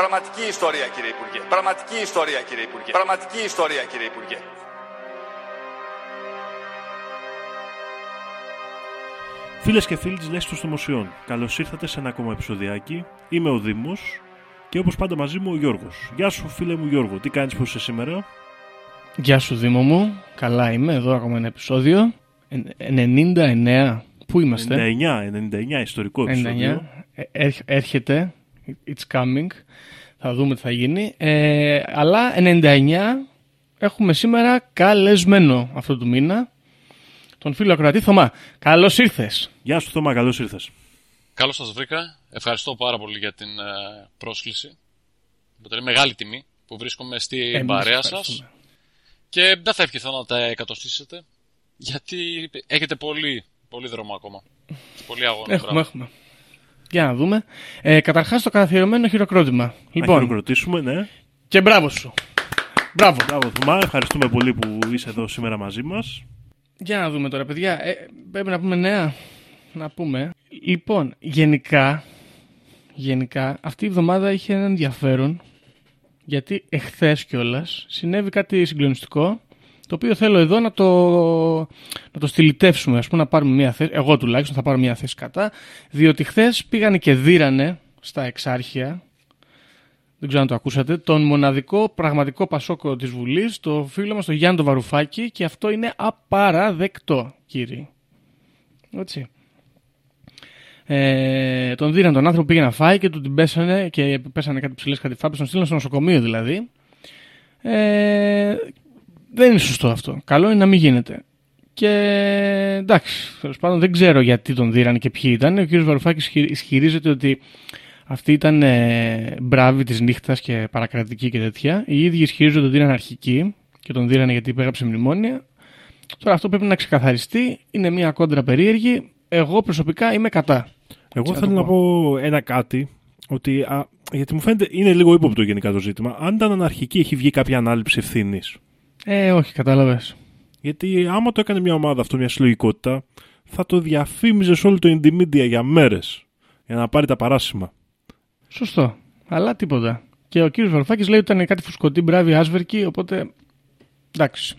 Πραγματική ιστορία κύριε Υπουργέ. Πραγματική ιστορία κύριε Υπουργέ. Πραγματική ιστορία κύριε Υπουργέ. Φίλες και φίλοι της Λέξης των Στομοσιών, καλώς ήρθατε σε ένα ακόμα επεισοδιάκι. Είμαι ο Δήμος και όπως πάντα μαζί μου ο Γιώργος. Γεια σου, φίλε μου Γιώργο, τι κάνεις πώς είσαι σήμερα; Γεια σου Δήμο μου, καλά είμαι, εδώ ακόμα ένα επεισόδιο. Ε, 99, πού είμαστε; 99, 99, ιστορικό 99, επεισόδιο. Ε, έρχ- έρχεται, it's coming, θα δούμε τι θα γίνει. Ε, αλλά 99 έχουμε σήμερα καλεσμένο αυτό του μήνα, τον φίλο ακροατή Θωμά. Καλώς ήρθες. Γεια σου, Θωμά, καλώς ήρθες. Καλώς σας βρήκα. Ευχαριστώ πάρα πολύ για την ε, πρόσκληση. Αποτελεί μεγάλη τιμή που βρίσκομαι στην Εμείς παρέα σας. ευχαριστούμε. Και δεν θα ευχηθώ να τα εκατοστήσετε. Γιατί έχετε πολύ, πολύ δρόμο ακόμα. Πολύ αγώνα. Έχουμε, μπράβο. έχουμε. Για να δούμε. Ε, καταρχάς το καθιερωμένο χειροκρότημα. Να Λοιπόν, χειροκροτήσουμε, ναι. και μπράβο σου. Μπράβο. Μπράβο, Θωμά, ευχαριστούμε πολύ που είσαι εδώ σήμερα μαζί μας. Για να δούμε τώρα, παιδιά. Ε, πρέπει να πούμε νέα. Να πούμε. Λοιπόν, γενικά, γενικά, αυτή η εβδομάδα είχε ένα ενδιαφέρον. Γιατί εχθές κιόλας συνέβη κάτι συγκλονιστικό. Το οποίο θέλω εδώ να το, να το στυλιτεύσουμε. Ας πούμε να πάρουμε μια θέση. Εγώ τουλάχιστον θα πάρω μια θέση κατά. Διότι χθες πήγανε και δίρανε στα εξάρχεια. Δεν ξέρω αν το ακούσατε. Τον μοναδικό πραγματικό πασόκο της Βουλής, το φίλο μας τον Γιάννη τον Βαρουφάκη και αυτό είναι απαραδεκτό, κύριε. Έτσι. Ε, τον δίναν τον άνθρωπο, πήγε να φάει και του την πέσανε και πέσανε κάτι ψηλές κατηφάπες, τον στείλαν στο νοσοκομείο δηλαδή. Ε, δεν είναι σωστό αυτό. Καλό είναι να μην γίνεται. Και εντάξει, τέλος πάντων δεν ξέρω γιατί τον δίρανε και ποιοι ήταν. Ο κ. Βαρουφάκης ισχυρίζεται ότι αυτή ήταν ε, μπράβη της νύχτας και παρακρατική και τέτοια. Οι ίδιοι ισχυρίζονται ότι είναι αναρχική και τον δίρανε γιατί υπέγραψε μνημόνια. Τώρα αυτό πρέπει να ξεκαθαριστεί. Είναι μια κόντρα περίεργη. Εγώ προσωπικά είμαι κατά. Εγώ Έτσι, θέλω να να το πω ένα κάτι. Ότι, α, γιατί μου φαίνεται είναι λίγο ύποπτο γενικά το ζήτημα. Αν ήταν αναρχική, έχει βγει κάποια ανάληψη ευθύνης. Ε, όχι, κατάλαβες. Γιατί άμα το έκανε μια ομάδα αυτό, μια συλλογικότητα, θα το διαφήμιζες σε όλο το Indymedia για μέρες. Για να πάρει τα παράσημα. Σωστό. Αλλά τίποτα. Και ο κύριος Βαρουφάκης λέει ότι ήταν κάτι φουσκωτή, μπράβη, άσβερκη, οπότε. Εντάξει.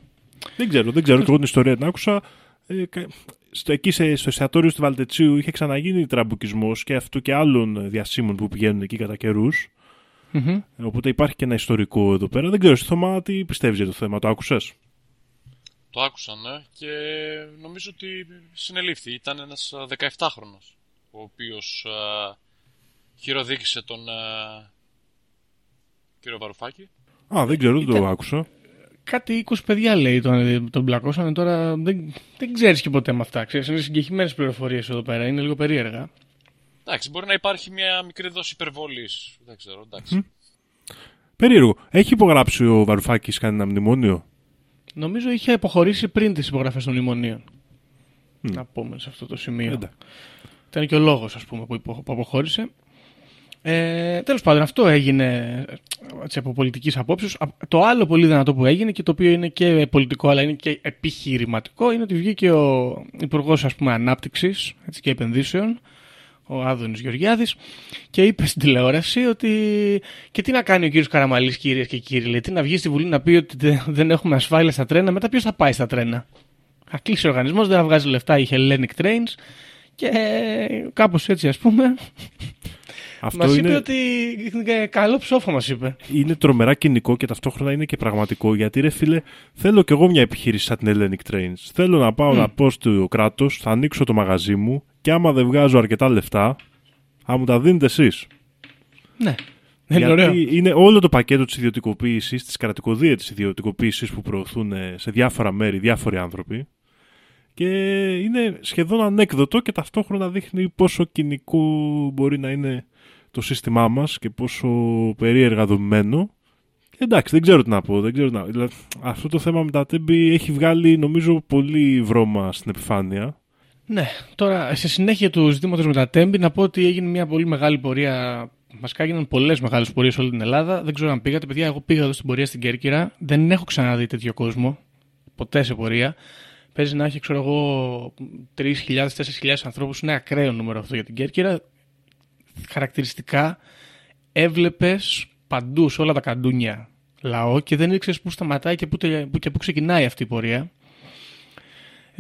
Δεν ξέρω, δεν ξέρω. Και εγώ την ιστορία την άκουσα. Ε, κα- στο, εκεί σε, στο εστιατόριο του Βαλτετσίου είχε ξαναγίνει τραμπουκισμός και αυτού και άλλων διασύμων που πηγαίνουν εκεί κατά καιρούς. Μμμ. Οπότε υπάρχει και ένα ιστορικό εδώ πέρα. Δεν ξέρω, εσύ Θωμά, τι πιστεύεις για το θέμα, το άκουσες; Το άκουσα, ναι. Και νομίζω ότι συνελήφθη. Ήταν ένας α, 17χρονος, ο οποίος α, χειροδίκησε τον α, κύριο Βαρουφάκη. Α, δεν ξέρω, δεν το Ήταν- άκουσα. Κάτι 20 παιδιά λέει τον, τον μπλακώσανε τώρα. Δεν, δεν ξέρεις και ποτέ με αυτά. Ξέρεις, είναι συγκεκριμένες πληροφορίες εδώ πέρα. Είναι λίγο περίεργα. Εντάξει, μπορεί να υπάρχει μια μικρή δόση υπερβολής. Δεν ξέρω, εντάξει. Περίεργο. Έχει υπογράψει ο Βαρουφάκης κανένα μνημόνιο; Νομίζω είχε αποχωρήσει πριν τις υπογραφές των μνημονίων. Να πούμε σε αυτό το σημείο. Εντάξει. Ήταν και ο λόγος, ας πούμε, που, υπο- που αποχώρησε. Ε, Τέλος πάντων, αυτό έγινε έτσι, από πολιτικής απόψεως. Το άλλο πολύ δυνατό που έγινε και το οποίο είναι και πολιτικό αλλά είναι και επιχειρηματικό είναι ότι βγήκε ο Υπουργός Ανάπτυξης και Επενδύσεων, ο Άδωνης Γεωργιάδης, και είπε στην τηλεόραση ότι. Και τι να κάνει ο κύριος Καραμαλής, κυρίες και κύριοι, λέει, τι να βγει στη Βουλή να πει ότι δεν- δεν έχουμε ασφάλεια στα τρένα, μετά ποιος θα πάει στα τρένα; Θα κλείσει ο οργανισμός, δεν θα βγάζει λεφτά η Hellenic Trains Και κάπως έτσι ας πούμε Αυτό μας είναι, είπε ότι ε, καλό ψόφο μας είπε. είναι τρομερά κοινικό και ταυτόχρονα είναι και πραγματικό. Γιατί ρε φίλε, θέλω κι εγώ μια επιχείρηση σαν την Hellenic Trains. Θέλω να πάω να πω στο κράτος, θα ανοίξω το μαγαζί μου και άμα δεν βγάζω αρκετά λεφτά, θα μου τα δίνετε εσείς. Ναι. Είναι Γιατί ωραίο. είναι όλο το πακέτο της ιδιωτικοποίησης, της κρατικοδία της ιδιωτικοποίησης που προωθούν ε, σε διάφορα μέρη διάφοροι άνθρωποι. Και είναι σχεδόν ανέκδοτο και ταυτόχρονα δείχνει πόσο κοινικό μπορεί να είναι το σύστημά μας και πόσο περίεργα δομημένο. Και εντάξει, δεν ξέρω τι να πω. Δεν ξέρω τι να... Δηλαδή, αυτό το θέμα με τα τέμπη έχει βγάλει νομίζω πολύ βρώμα στην επιφάνεια. Ναι, τώρα σε συνέχεια του ζητήματος με τα τέμπη, να πω ότι έγινε μια πολύ μεγάλη πορεία. Βασικά έγιναν πολλές μεγάλες πορείες σε όλη την Ελλάδα. Δεν ξέρω αν πήγατε, παιδιά. Εγώ πήγα εδώ στην πορεία στην Κέρκυρα. Δεν έχω ξαναδεί τέτοιο κόσμο. Ποτέ σε πορεία. Παίζει να έχει, ξέρω εγώ, 3.000-4.000 ανθρώπους. Είναι ακραίο νούμερο αυτό για την Κέρκυρα. Χαρακτηριστικά έβλεπες παντού σε όλα τα καντούνια λαό και δεν ήξερες πού σταματάει και πού, τελε- πού και πού ξεκινάει αυτή η πορεία.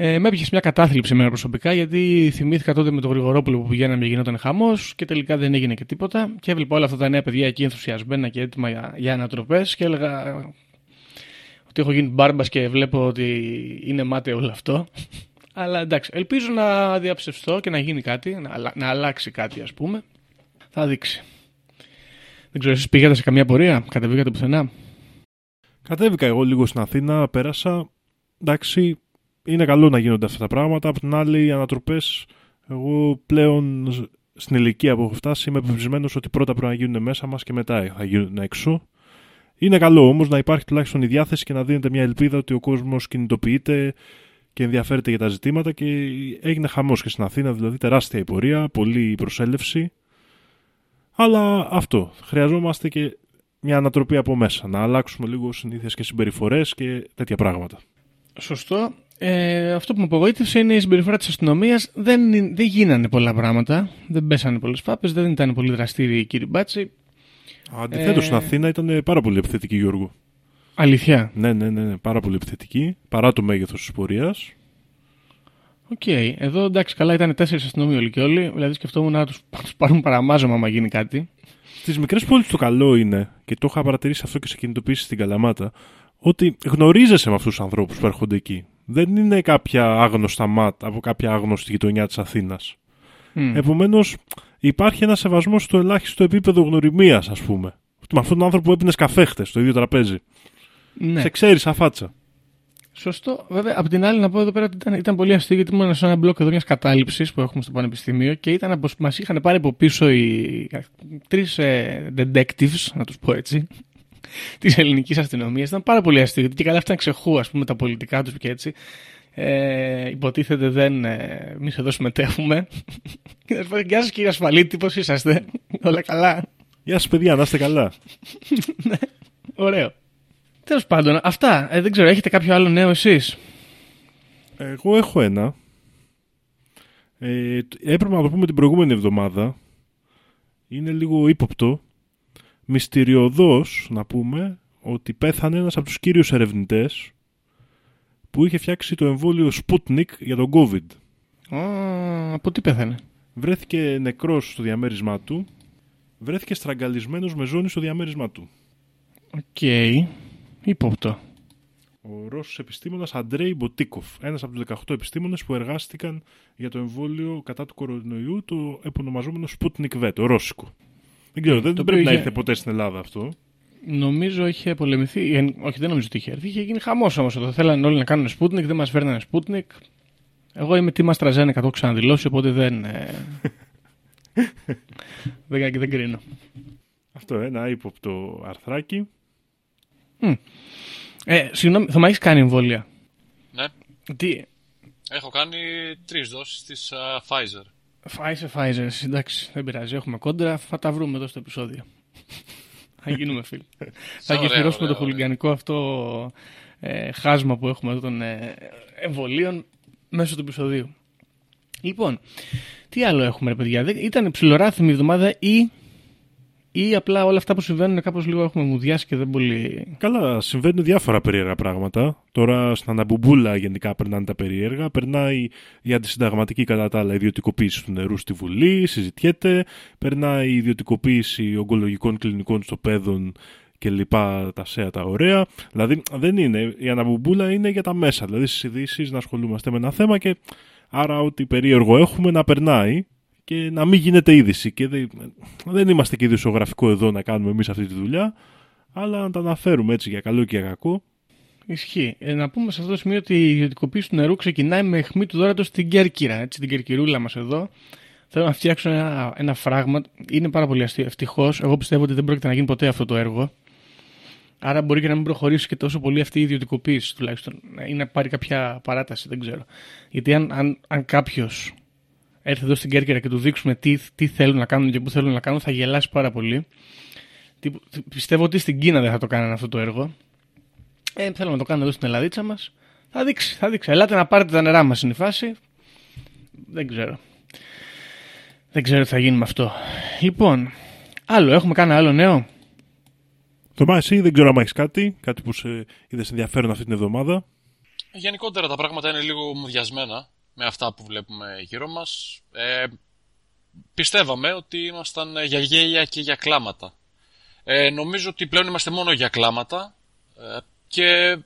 Ε, με έπιασες μια κατάθλιψη εμένα προσωπικά γιατί θυμήθηκα τότε με τον Γρηγορόπουλο που πηγαίναμε και γινόταν χαμός και τελικά δεν έγινε και τίποτα. Και έβλεπα όλα αυτά τα νέα παιδιά εκεί ενθουσιασμένα και έτοιμα για, για ανατροπές και έλεγα ότι έχω γίνει μπάρμπας και βλέπω ότι είναι μάταιο όλο αυτό. Αλλά εντάξει, ελπίζω να διαψευστώ και να γίνει κάτι, να, αλλα- να αλλάξει κάτι ας πούμε. Θα δείξει. Δεν ξέρω, εσείς πήγατε σε καμία πορεία, κατεβήκατε πουθενά; Κατέβηκα εγώ λίγο στην Αθήνα, πέρασα. Εντάξει, είναι καλό να γίνονται αυτά τα πράγματα. Απ' την άλλη, οι ανατροπές, εγώ πλέον σ- στην ηλικία που έχω φτάσει, είμαι πεπισμένος ότι πρώτα πρέπει να γίνουν μέσα μας και μετά θα γίνουν έξω. Είναι καλό όμως να υπάρχει τουλάχιστον η διάθεση και να δίνεται μια ελπίδα ότι ο κόσμος κινητοποιείται και ενδιαφέρεται για τα ζητήματα και έγινε χαμός και στην Αθήνα, δηλαδή τεράστια η πορεία, πολλή προσέλευση. Αλλά αυτό. Χρειαζόμαστε και μια ανατροπή από μέσα. Να αλλάξουμε λίγο συνήθειες και συμπεριφορές και τέτοια πράγματα. Σωστό. Ε, αυτό που με απογοήτευσε είναι η συμπεριφορά της αστυνομίας. Δεν, δεν γίνανε πολλά πράγματα. Δεν πέσανε πολλές πάπε. Δεν ήταν πολύ δραστήριοι οι κύριοι Μπάτσι. Αντιθέτως Ε. στην Αθήνα ήταν πάρα πολύ επιθετική Γιώργο. Αλήθεια; Ναι, ναι, ναι, ναι, πάρα πολύ επιθετική. Παρά το μέγεθος της πορείας. Οκ. Εδώ εντάξει, καλά ήταν τέσσερις αστυνομοί όλοι και όλοι. Δηλαδή σκεφτόμουν να τους πάρουν παραμάζωμα άμα γίνει κάτι. Στις μικρές πόλεις το καλό είναι, και το είχα παρατηρήσει αυτό και σε κινητοποίηση στην Καλαμάτα, ότι γνωρίζεσαι με αυτούς τους ανθρώπους που έρχονται εκεί. Δεν είναι κάποια άγνωστα ΜΑΤ από κάποια άγνωστη γειτονιά της Αθήνας. Μμ. Επομένως, υπάρχει ένα σεβασμός στο ελάχιστο επίπεδο γνωριμίας, ας πούμε. Με αυτόν τον άνθρωπο που έπινες καφέ χτες στο ίδιο τραπέζι. ναι. Σε ξέρεις σαν φάτσα. Σωστό. Βέβαια, απ' την άλλη να πω εδώ πέρα ότι ήταν, ήταν πολύ αστείο γιατί ήμουν σε ένα μπλοκ εδώ μιας κατάληψης που έχουμε στο Πανεπιστήμιο και ήταν από, μας είχαν πάρει από πίσω οι τρεις ε, detectives, να τους πω έτσι, της ελληνικής αστυνομίας. Ήταν πάρα πολύ αστείο γιατί και καλά αυτά ξεχού, ας πούμε, τα πολιτικά τους και έτσι. Ε, υποτίθεται δεν. Ε, Εμείς εδώ συμμετέχουμε. Και να σου πω, Γεια σας κύριε Ασφαλίτη, πώς είσαστε; Όλα καλά; Γεια σας, παιδιά, να είστε καλά. Ωραίο. Τέλος πάντων, αυτά. Ε, δεν ξέρω, έχετε κάποιο άλλο νέο εσείς; Εγώ έχω ένα. Ε, τ- έπρεπε να το πούμε την προηγούμενη εβδομάδα. Είναι λίγο ύποπτο. Μυστηριωδώς να πούμε ότι πέθανε ένας από τους κύριους ερευνητές που είχε φτιάξει το εμβόλιο Sputnik για τον COVID. Α, από τι πέθανε; Βρέθηκε νεκρός στο διαμέρισμά του. Βρέθηκε στραγγαλισμένος με ζώνη στο διαμέρισμά του. Οκ. Ύποπτο. Ο Ρώσος επιστήμονας Αντρέι Μποτίκοφ, ένας από τους 18 επιστήμονες που εργάστηκαν για το εμβόλιο κατά του κορονοϊού, το επονομαζόμενο Sputnik V, το ρώσικο. Δεν ξέρω, δεν το πρέπει οποίο να είχε- ήρθε ποτέ στην Ελλάδα αυτό. Νομίζω είχε πολεμηθεί. ε, Όχι, δεν νομίζω ότι είχε έρθει. Είχε γίνει χαμός όμως εδώ. Θέλανε όλοι να κάνουν Sputnik, δεν μας φέρνανε Sputnik. Εγώ είμαι τίμα AstraZeneca, το έχω ξαναδηλώσει, οπότε δεν. ε, δεν, δεν κρίνω. Αυτό, ένα ύποπτο αρθράκι. Ε, συγγνώμη, θα με έχεις κάνει εμβόλια; Ναι, Τι; έχω κάνει τρεις δόσεις της Pfizer. Pfizer, Pfizer, εσύ, εντάξει, δεν πειράζει. Έχουμε κόντρα, θα τα βρούμε εδώ στο επεισόδιο. θα γίνουμε φίλοι. θα Ωραία, γεφυρώσουμε ωραία, το χουλιγανικό αυτό ε, χάσμα που έχουμε εδώ των ε, εμβολίων μέσω του επεισοδίου. Λοιπόν, τι άλλο έχουμε ρε παιδιά; Δεν- Ήταν ψιλοράθιμη η εβδομάδα ή ή απλά όλα αυτά που συμβαίνουν κάπως λίγο έχουμε μουδιάσει και δεν πολύ... Καλά, συμβαίνουν διάφορα περίεργα πράγματα. Τώρα στην Αναμπουμπούλα γενικά περνάνε τα περίεργα. Περνάει η αντισυνταγματική κατά τα άλλα ιδιωτικοποίηση του νερού στη Βουλή, συζητιέται. Περνάει η ιδιωτικοποίηση ογκολογικών κλινικών στο παιδόν και λοιπά τα σέα τα ωραία. Δηλαδή δεν είναι, η Αναμπουμπούλα είναι για τα μέσα. Δηλαδή στις ειδήσεις να ασχολούμαστε με ένα θέμα και άρα ό,τι περίεργο έχουμε να περνάει και να μην γίνεται είδηση. Και δεν, δεν είμαστε και ειδησιογραφικό εδώ να κάνουμε εμείς αυτή τη δουλειά, αλλά να τα αναφέρουμε έτσι για καλό και για κακό. Ισχύει. Ε, να πούμε σε αυτό το σημείο ότι η ιδιωτικοποίηση του νερού ξεκινάει με αιχμή του δόρατος στην Κέρκυρα, έτσι, την Κερκυρούλα μας εδώ. Θέλω να φτιάξω ένα, ένα φράγμα. Είναι πάρα πολύ αστείο. Ευτυχώς, εγώ πιστεύω ότι δεν πρόκειται να γίνει ποτέ αυτό το έργο. Άρα μπορεί και να μην προχωρήσει και τόσο πολύ αυτή η ιδιωτικοποίηση τουλάχιστον. Ή να πάρει κάποια παράταση, δεν ξέρω. Γιατί αν, αν, αν κάποιος έρθει εδώ στην Κέρκυρα και του δείξουμε τι, τι θέλουν να κάνουν και πού θέλουν να κάνουν, θα γελάσει πάρα πολύ. Τι, πιστεύω ότι στην Κίνα δεν θα το κάνουν αυτό το έργο. Ε, θέλουμε να το κάνουμε εδώ στην Ελλαδίτσα μας. Θα δείξει, θα δείξει. Ελάτε να πάρετε τα νερά μας είναι η φάση. Δεν ξέρω. Δεν ξέρω τι θα γίνει με αυτό. Λοιπόν, άλλο, έχουμε κάνει άλλο νέο; Θωμάς, εσύ δεν ξέρω αν έχεις κάτι, κάτι που σε είδες ενδιαφέρον αυτή την εβδομάδα. Γενικότερα τα πράγματα είναι λίγο μουδιασμένα με αυτά που βλέπουμε γύρω μας. Ε, πιστεύαμε ότι ήμασταν για γέλια και για κλάματα. Ε, νομίζω ότι πλέον είμαστε μόνο για κλάματα ε, και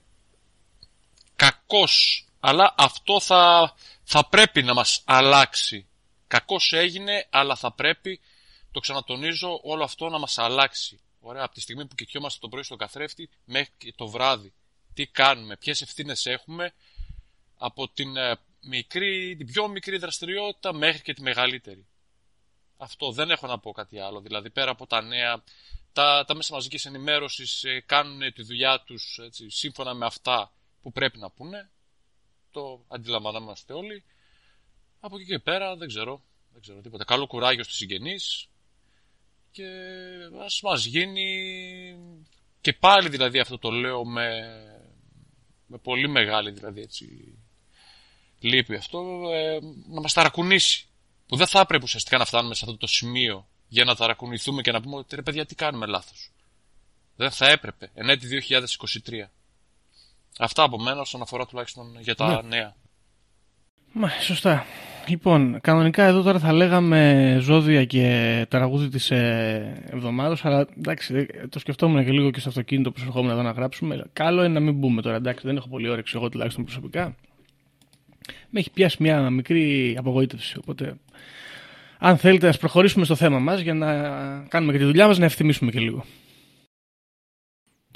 κακός, αλλά αυτό θα, θα πρέπει να μας αλλάξει. Κακός έγινε, αλλά θα πρέπει, το ξανατονίζω, όλο αυτό να μας αλλάξει. Ωραία, από τη στιγμή που κοιτιόμαστε το πρωί στο καθρέφτη μέχρι και το βράδυ. Τι κάνουμε, ποιες ευθύνες έχουμε από την ε, μικρή, την πιο μικρή δραστηριότητα μέχρι και τη μεγαλύτερη. Αυτό δεν έχω να πω κάτι άλλο. Δηλαδή πέρα από τα νέα, τα, τα μέσα μαζικής ενημέρωσης ε, κάνουν τη δουλειά τους έτσι, σύμφωνα με αυτά που πρέπει να πούνε. Το αντιλαμβανόμαστε όλοι. Από εκεί και πέρα δεν ξέρω, δεν ξέρω τίποτα. Καλό κουράγιο στους συγγενείς και ας μας γίνει και πάλι δηλαδή αυτό το λέω με, με πολύ μεγάλη δηλαδή έτσι λείπει αυτό, ε, να μας ταρακουνήσει. Που δεν θα έπρεπε ουσιαστικά να φτάνουμε σε αυτό το σημείο για να ταρακουνηθούμε και να πούμε ότι ρε παιδιά τι κάνουμε λάθος. Δεν θα έπρεπε. Εν έτη 2023. Αυτά από μένα όσον αφορά τουλάχιστον για τα ναι. νέα. Μα, σωστά. Λοιπόν, κανονικά εδώ τώρα θα λέγαμε ζώδια και τραγούδι της ε, εβδομάδας, αλλά εντάξει, το σκεφτόμουν και λίγο και στο αυτοκίνητο που ερχόμουν εδώ να γράψουμε. Καλό είναι να μην μπούμε τώρα, εντάξει, δεν έχω πολύ όρεξη εγώ τουλάχιστον προσωπικά με έχει πιάσει μια μικρή απογοήτευση. Οπότε, αν θέλετε, ας προχωρήσουμε στο θέμα μας για να κάνουμε και τη δουλειά μας, να ευθυμίσουμε και λίγο.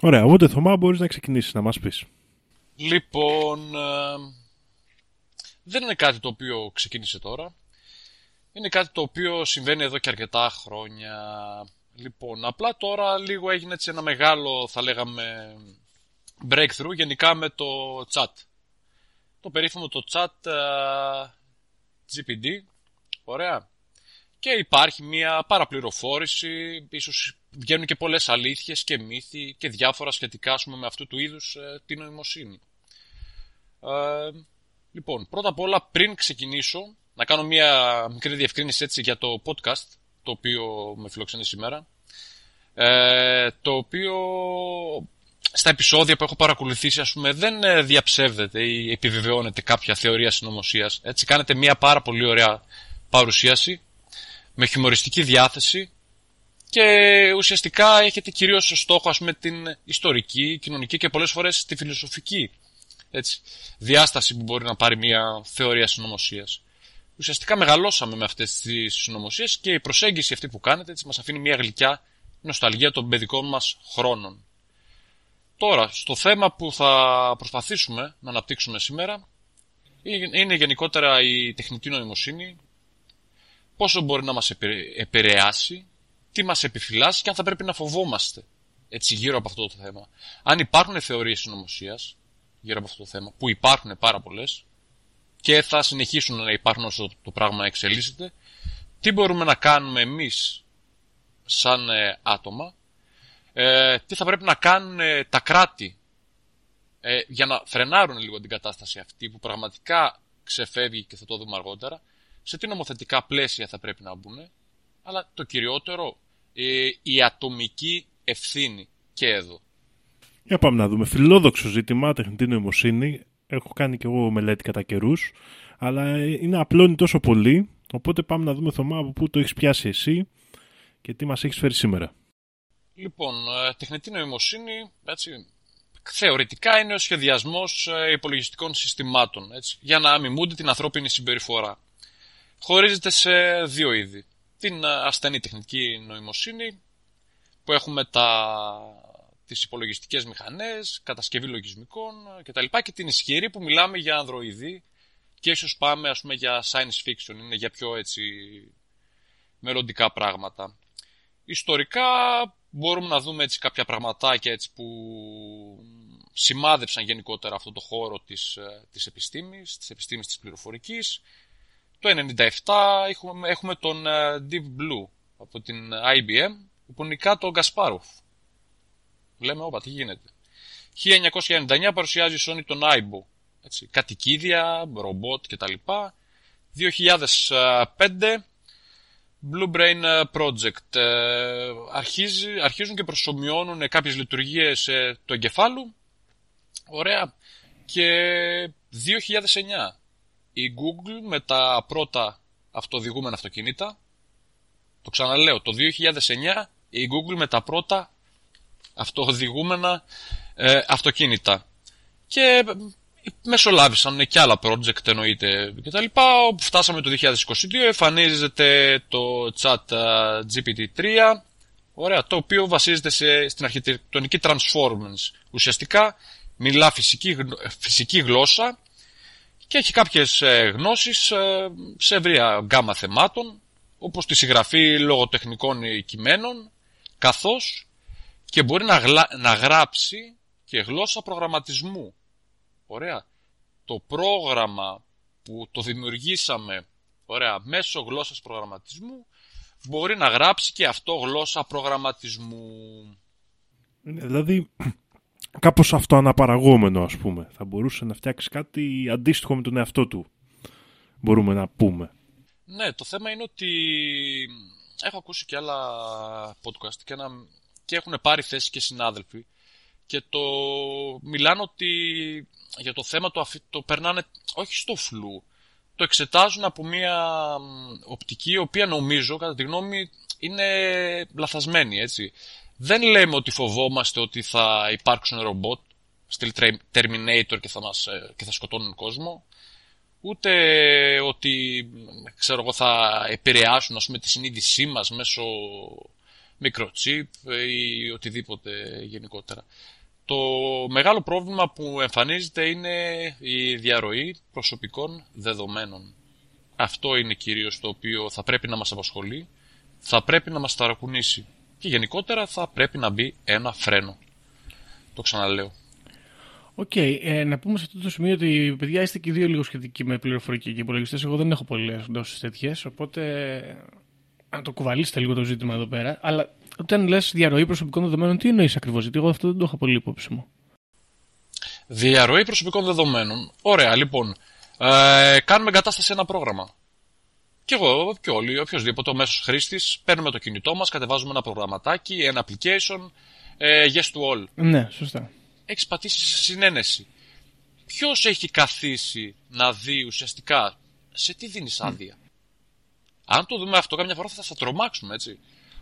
Ωραία, οπότε Θωμά μπορείς να ξεκινήσεις να μας πεις. Λοιπόν, ε, δεν είναι κάτι το οποίο ξεκίνησε τώρα. Είναι κάτι το οποίο συμβαίνει εδώ και αρκετά χρόνια. Λοιπόν, απλά τώρα λίγο έγινε έτσι ένα μεγάλο, θα λέγαμε, breakthrough γενικά με το chat το περίφημο το chat uh, ε, GPD. Ωραία. Και υπάρχει μια παραπληροφόρηση, ίσως βγαίνουν και πολλές αλήθειες και μύθοι και διάφορα σχετικά με αυτού του είδους uh, την νοημοσύνη. Uh, λοιπόν, πρώτα απ' όλα πριν ξεκινήσω, να κάνω μια μικρή διευκρίνηση έτσι για το podcast, το οποίο με φιλοξενεί σήμερα. Ε, το οποίο στα επεισόδια που έχω παρακολουθήσει, ας πούμε, δεν ε, διαψεύδεται ή επιβεβαιώνεται κάποια θεωρία συνωμοσίας. Έτσι, κάνετε μια πάρα πολύ ωραία παρουσίαση, με χιουμοριστική διάθεση και ουσιαστικά έχετε κυρίως στόχο, ας πούμε, την ιστορική, κοινωνική και πολλές φορές τη φιλοσοφική έτσι, διάσταση που μπορεί να πάρει μια θεωρία συνωμοσίας. Ουσιαστικά μεγαλώσαμε με αυτές τις συνωμοσίες και η προσέγγιση αυτή που κάνετε έτσι, μας αφήνει μια γλυκιά νοσταλγία των παιδικών μας χρόνων. Τώρα, στο θέμα που θα προσπαθήσουμε να αναπτύξουμε σήμερα είναι γενικότερα η τεχνητή νοημοσύνη, πόσο μπορεί να μας επηρεάσει, τι μας επιφυλάσσει και αν θα πρέπει να φοβόμαστε έτσι γύρω από αυτό το θέμα. Αν υπάρχουν θεωρίες συνωμοσίας γύρω από αυτό το θέμα, που υπάρχουν πάρα πολλές και θα συνεχίσουν να υπάρχουν όσο το πράγμα εξελίσσεται, τι μπορούμε να κάνουμε εμείς σαν ε, άτομα ε, τι θα πρέπει να κάνουν ε, τα κράτη ε, για να φρενάρουν λίγο την κατάσταση αυτή που πραγματικά ξεφεύγει και θα το δούμε αργότερα, σε τι νομοθετικά πλαίσια θα πρέπει να μπουν, αλλά το κυριότερο ε, η ατομική ευθύνη και εδώ. Για πάμε να δούμε. Φιλόδοξο ζήτημα, τεχνητή νοημοσύνη. Έχω κάνει και εγώ μελέτη κατά καιρούς, αλλά είναι απλώνει τόσο πολύ. Οπότε πάμε να δούμε, Θωμά, από πού το έχεις πιάσει εσύ και τι μας έχεις φέρει σήμερα. Λοιπόν, ε, τεχνητή νοημοσύνη, έτσι, θεωρητικά είναι ο σχεδιασμός ε, υπολογιστικών συστημάτων, έτσι, για να αμιμούνται την ανθρώπινη συμπεριφορά. Χωρίζεται σε δύο είδη. Την ε, ασθενή τεχνητή νοημοσύνη, που έχουμε τα, τις υπολογιστικές μηχανές, κατασκευή λογισμικών κτλ. Και την ισχυρή που μιλάμε για ανδροειδή και ίσως πάμε ας πούμε για science fiction, είναι για πιο έτσι μελλοντικά πράγματα. Ιστορικά μπορούμε να δούμε έτσι κάποια πραγματάκια έτσι που σημάδεψαν γενικότερα αυτό το χώρο της, ε, της επιστήμης, της επιστήμης της πληροφορικής. Το 1997 έχουμε, έχουμε τον ε, Deep Blue από την IBM που νικά τον Γκασπάροφ. Λέμε, όπα, τι γίνεται. 1999 παρουσιάζει η Sony τον Aibo. Έτσι, κατοικίδια, ρομπότ κτλ. 2005 Blue Brain ε, Project. Ε, αρχίζει, αρχίζουν και προσωμιώνουν κάποιες λειτουργίες ε, του εγκεφάλου. Ωραία. Και 2009 η Google με τα πρώτα αυτοδηγούμενα αυτοκίνητα. Το ξαναλέω, το 2009 η Google με τα πρώτα αυτοδηγούμενα αυτοκίνητα. Και μεσολάβησαν και άλλα project εννοείται και τα λοιπά. Φτάσαμε το 2022, εμφανίζεται το chat GPT-3, ωραία, το οποίο βασίζεται σε, στην αρχιτεκτονική transformance. Ουσιαστικά μιλά φυσική, φυσική γλώσσα και έχει κάποιες ε, γνώσεις ε, σε ευρία γκάμα θεμάτων, όπως τη συγγραφή λογοτεχνικών κειμένων, καθώς και μπορεί να, να γράψει και γλώσσα προγραμματισμού Ωραία. Το πρόγραμμα που το δημιουργήσαμε ωραία, μέσω γλώσσας προγραμματισμού μπορεί να γράψει και αυτό γλώσσα προγραμματισμού. Δηλαδή κάπως αυτό αναπαραγόμενο ας πούμε. Θα μπορούσε να φτιάξει κάτι αντίστοιχο με τον εαυτό του. Μπορούμε να πούμε. Ναι, το θέμα είναι ότι έχω ακούσει και άλλα podcast και, ένα... και έχουν πάρει θέση και συνάδελφοι και το μιλάνε ότι για το θέμα το, το περνάνε όχι στο φλου, το εξετάζουν από μια οπτική η οποία νομίζω κατά τη γνώμη είναι λαθασμένη έτσι. Δεν λέμε ότι φοβόμαστε ότι θα υπάρξουν ρομπότ στυλ Terminator και θα, μας, ε, και θα σκοτώνουν κόσμο ούτε ότι ξέρω εγώ, θα επηρεάσουν ας πούμε, τη συνείδησή μας μέσω μικροτσίπ ή οτιδήποτε γενικότερα. Το μεγάλο πρόβλημα που εμφανίζεται είναι η διαρροή προσωπικών δεδομένων. Αυτό είναι κυρίως το οποίο θα πρέπει να μας απασχολεί, θα πρέπει να μας ταρακουνήσει και γενικότερα θα πρέπει να μπει ένα φρένο. Το ξαναλέω. OK, okay, ε, να πούμε σε αυτό το σημείο ότι παιδιά είστε και δύο λίγο σχετικοί με πληροφορική και υπολογιστές. Εγώ δεν έχω πολλές γνώσεις τέτοιες, οπότε να το κουβαλήσετε λίγο το ζήτημα εδώ πέρα. Αλλά όταν λες διαρροή προσωπικών δεδομένων, τι εννοείς ακριβώς, γιατί εγώ αυτό δεν το έχω πολύ υπόψη μου. Διαρροή προσωπικών δεδομένων. Ωραία, λοιπόν. Ε, κάνουμε εγκατάσταση ένα πρόγραμμα. Και εγώ και όλοι, οποιοδήποτε ο μέσος χρήστης, παίρνουμε το κινητό μας, κατεβάζουμε ένα προγραμματάκι, ένα application, ε, yes to all. Ναι, σωστά. Έχεις πατήσει συνένεση. Ποιος έχει καθίσει να δει ουσιαστικά σε τι δίνεις άδεια; Mm. Αν το δούμε αυτό, καμιά φορά θα σα τρομάξουμε, έτσι.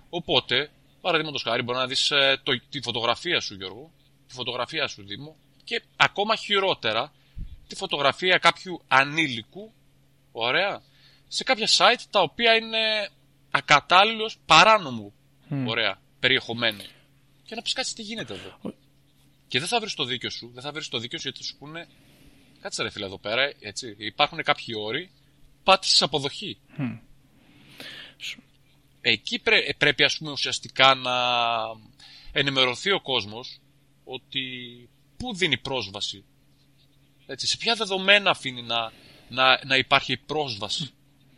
Οπότε, παραδείγματος χάρη, μπορεί να δεις ε, τη φωτογραφία σου, Γιώργο, τη φωτογραφία σου, Δήμο, και ακόμα χειρότερα, τη φωτογραφία κάποιου ανήλικου, ωραία, σε κάποια site τα οποία είναι ακατάλληλος παράνομου, ωραία, περιεχομένου. Και να πεις κάτι τι γίνεται εδώ. Και δεν θα βρεις το δίκιο σου, δεν θα βρεις το δίκιο σου γιατί σου πούνε, κάτσε ρε φίλε εδώ πέρα, έτσι, υπάρχουν κάποιοι όροι, πάτησες αποδοχή εκεί πρέπει ας πούμε ουσιαστικά να ενημερωθεί ο κόσμος ότι πού δίνει πρόσβαση. Έτσι, σε ποια δεδομένα αφήνει να, να, να υπάρχει πρόσβαση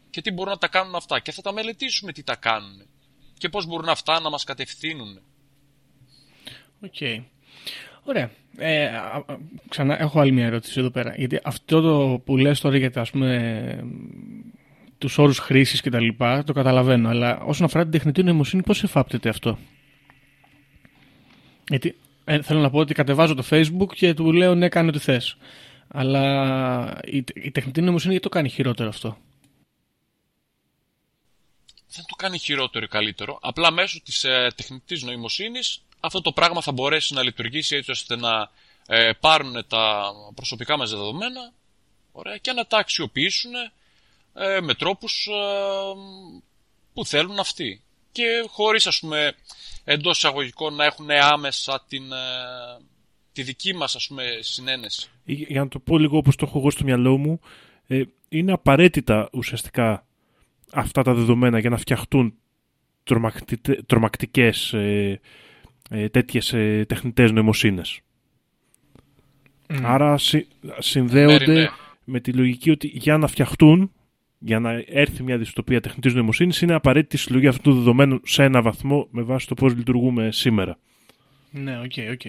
και τι μπορούν να τα κάνουν αυτά και θα τα μελετήσουμε τι τα κάνουν και πώς μπορούν αυτά να μας κατευθύνουν. OK. Okay. Ωραία. Ε, ξανά έχω άλλη μια ερώτηση εδώ πέρα. Γιατί αυτό το που λες τώρα για τα, ας πούμε, τους όρους χρήσης κτλ. Το καταλαβαίνω. Αλλά όσον αφορά την τεχνητή νοημοσύνη, πώς εφάπτεται αυτό; Γιατί ε, θέλω να πω ότι κατεβάζω το Facebook και του λέω ναι, κάνε ό,τι θες. Αλλά η, η τεχνητή νοημοσύνη γιατί το κάνει χειρότερο αυτό; Δεν το κάνει χειρότερο ή καλύτερο. Απλά μέσω της ε, τεχνητής νοημοσύνης αυτό το πράγμα θα μπορέσει να λειτουργήσει έτσι ώστε να ε, πάρουν τα προσωπικά μας δεδομένα ωραία, και να τα αξιοποιήσουν ε, με τρόπους ε, που θέλουν αυτοί. Και χωρίς ας πούμε εντός εισαγωγικών να έχουν άμεσα την, ε, τη δική μας ας πούμε συνένεση. Για να το πω λίγο όπως το έχω εγώ στο μυαλό μου, ε, είναι απαραίτητα ουσιαστικά αυτά τα δεδομένα για να φτιαχτούν τρομακτικές ε, ε, τέτοιες ε, τεχνητές νοημοσύνες. Άρα συνδέονται Ναι, ναι. με τη λογική ότι για να φτιαχτούν, για να έρθει μια δυστοπία τεχνητής νοημοσύνης, είναι απαραίτητη η συλλογή αυτού του δεδομένου σε ένα βαθμό με βάση το πώς λειτουργούμε σήμερα. Ναι, OK, OK.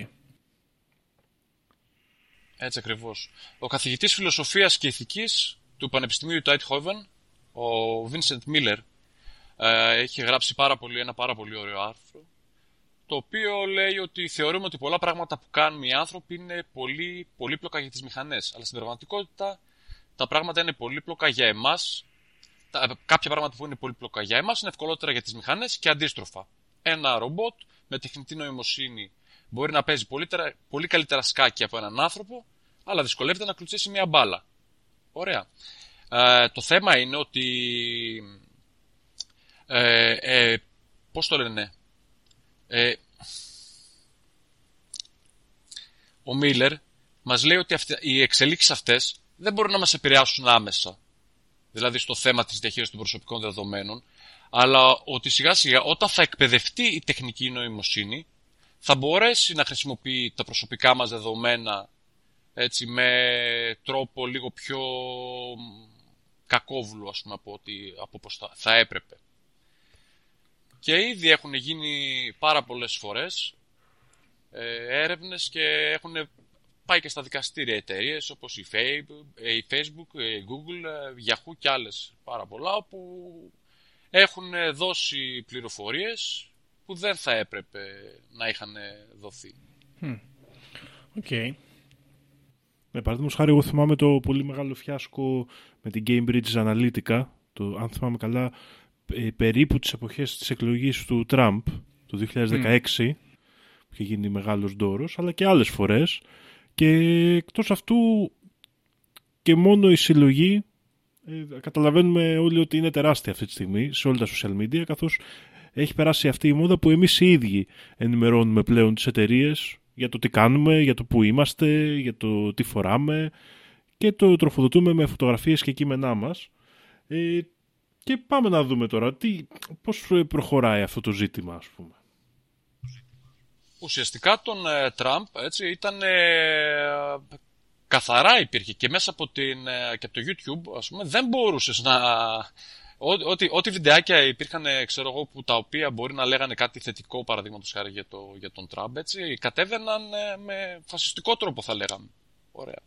Έτσι ακριβώς. Ο καθηγητής φιλοσοφίας και ηθικής του Πανεπιστημίου του Eindhoven, ο Vincent Miller, ε, έχει γράψει πάρα πολύ, ένα πάρα πολύ ωραίο άρθρο, το οποίο λέει ότι θεωρούμε ότι πολλά πράγματα που κάνουμε οι άνθρωποι είναι πολύ πολύπλοκα για τις μηχανές. Αλλά στην πραγματικότητα τα πράγματα είναι πολύπλοκα για εμάς. Τα, κάποια πράγματα που είναι πολύπλοκα για εμάς είναι ευκολότερα για τις μηχανές και αντίστροφα. Ένα ρομπότ με τεχνητή νοημοσύνη μπορεί να παίζει πολύ, τερα- πολύ καλύτερα σκάκι από έναν άνθρωπο, αλλά δυσκολεύεται να κλουτσίσει μια μπάλα. Ωραία. Ε, το θέμα είναι ότι... Ε, ε, πώς το λένε... Ε, ο Μίλλερ μας λέει ότι αυτοί, οι εξελίξεις αυτές δεν μπορούν να μας επηρεάσουν άμεσα. Δηλαδή στο θέμα της διαχείρισης των προσωπικών δεδομένων, αλλά ότι σιγά σιγά όταν θα εκπαιδευτεί η τεχνική νοημοσύνη, θα μπορέσει να χρησιμοποιεί τα προσωπικά μας δεδομένα έτσι, με τρόπο λίγο πιο κακόβουλο, ας πούμε, από, ότι, από πώς θα, θα έπρεπε. Και ήδη έχουν γίνει πάρα πολλές φορές ε, έρευνες και έχουν πάει και στα δικαστήρια εταιρείες όπως η Facebook, ε, η Facebook, η Google, ε, Yahoo και άλλες πάρα πολλά όπου έχουν δώσει πληροφορίες που δεν θα έπρεπε να είχαν δοθεί. Οκ. Με παραδείγματος χάρη, εγώ θυμάμαι το πολύ μεγάλο φιάσκο με την Cambridge Analytica, το, αν θυμάμαι καλά, ε, περίπου τις εποχές της εκλογής του Τραμπ, το 2016, που είχε γίνει μεγάλος ντόρος, αλλά και άλλες φορές. Και εκτός αυτού και μόνο η συλλογή, ε, καταλαβαίνουμε όλοι ότι είναι τεράστια αυτή τη στιγμή σε όλα τα social media, καθώς έχει περάσει αυτή η μόδα που εμείς οι ίδιοι ενημερώνουμε πλέον τις εταιρείες για το τι κάνουμε, για το που είμαστε, για το τι φοράμε και το τροφοδοτούμε με φωτογραφίες και κείμενά μας. Ε, και πάμε να δούμε τώρα τι, πώς προχωράει αυτό το ζήτημα, ας πούμε. Ουσιαστικά τον ε, Τραμπ έτσι, ήταν ε, καθαρά υπήρχε και μέσα από, την, ε, και από το YouTube ας πούμε, δεν μπορούσες να... Ό, ό,τι, ό,τι βιντεάκια υπήρχαν, ε, ξέρω εγώ, που τα οποία μπορεί να λέγανε κάτι θετικό, παραδείγματος χάρη για, το, για τον Τραμπ, έτσι, κατέβαιναν ε, με φασιστικό τρόπο, θα λέγαμε. Ωραία.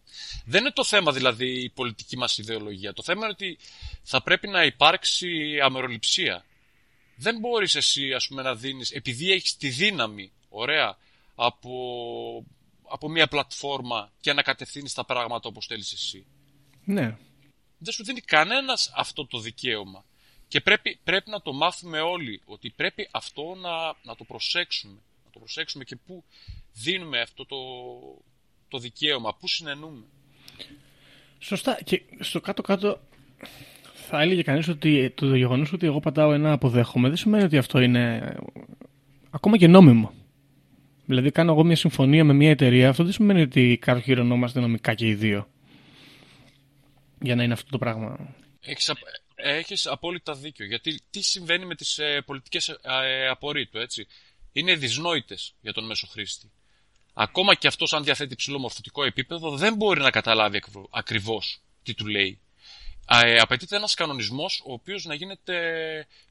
Δεν είναι το θέμα δηλαδή η πολιτική μας ιδεολογία. Το θέμα είναι ότι θα πρέπει να υπάρξει αμεροληψία. Δεν μπορείς εσύ ας πούμε να δίνεις, επειδή έχεις τη δύναμη, ωραία, από, από μια πλατφόρμα και να κατευθύνεις τα πράγματα όπως θέλεις εσύ. Ναι. Δεν σου δίνει κανένας αυτό το δικαίωμα. Και πρέπει, πρέπει να το μάθουμε όλοι, ότι πρέπει αυτό να, να το προσέξουμε. Να το προσέξουμε και πού δίνουμε αυτό το, το δικαίωμα, πού συνενούμε. Σωστά. Και στο κάτω-κάτω θα έλεγε κανείς ότι το γεγονός ότι εγώ πατάω ένα αποδέχομαι δεν σημαίνει ότι αυτό είναι ακόμα και νόμιμο. Δηλαδή κάνω εγώ μια συμφωνία με μια εταιρεία, αυτό δεν σημαίνει ότι κατοχυρωνόμαστε νομικά και οι δύο. Για να είναι αυτό το πράγμα. Έχεις, απ- έχεις απόλυτα δίκιο. Γιατί τι συμβαίνει με τις ε, πολιτικές ε, απορρίτου, έτσι; Είναι δυσνόητες για τον μέσο χρήστη. Ακόμα και αυτός αν διαθέτει ψηλό μορφωτικό επίπεδο δεν μπορεί να καταλάβει ακριβώ- ακριβώς τι του λέει. Ε, απαιτείται ένας κανονισμός ο οποίος να γίνεται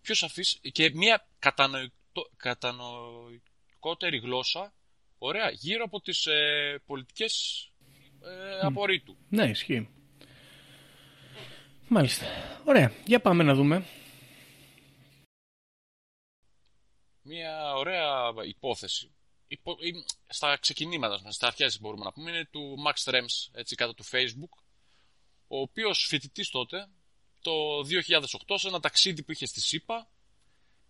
πιο σαφής και μια κατανοητό, κατανοητικότερη γλώσσα ωραία, γύρω από τις ε, πολιτικές ε, απορρίτου. Ναι, ισχύει. Μάλιστα. Ωραία. Για πάμε να δούμε. Μια ωραία υπόθεση. Υπο... ή- Στα ξεκινήματα μας, στα αρχές μπορούμε να πούμε, είναι του Max Trems, έτσι κάτω του Facebook, ο οποίος φοιτητής τότε, το 2008, σε ένα ταξίδι που είχε στη ΣΥΠΑ,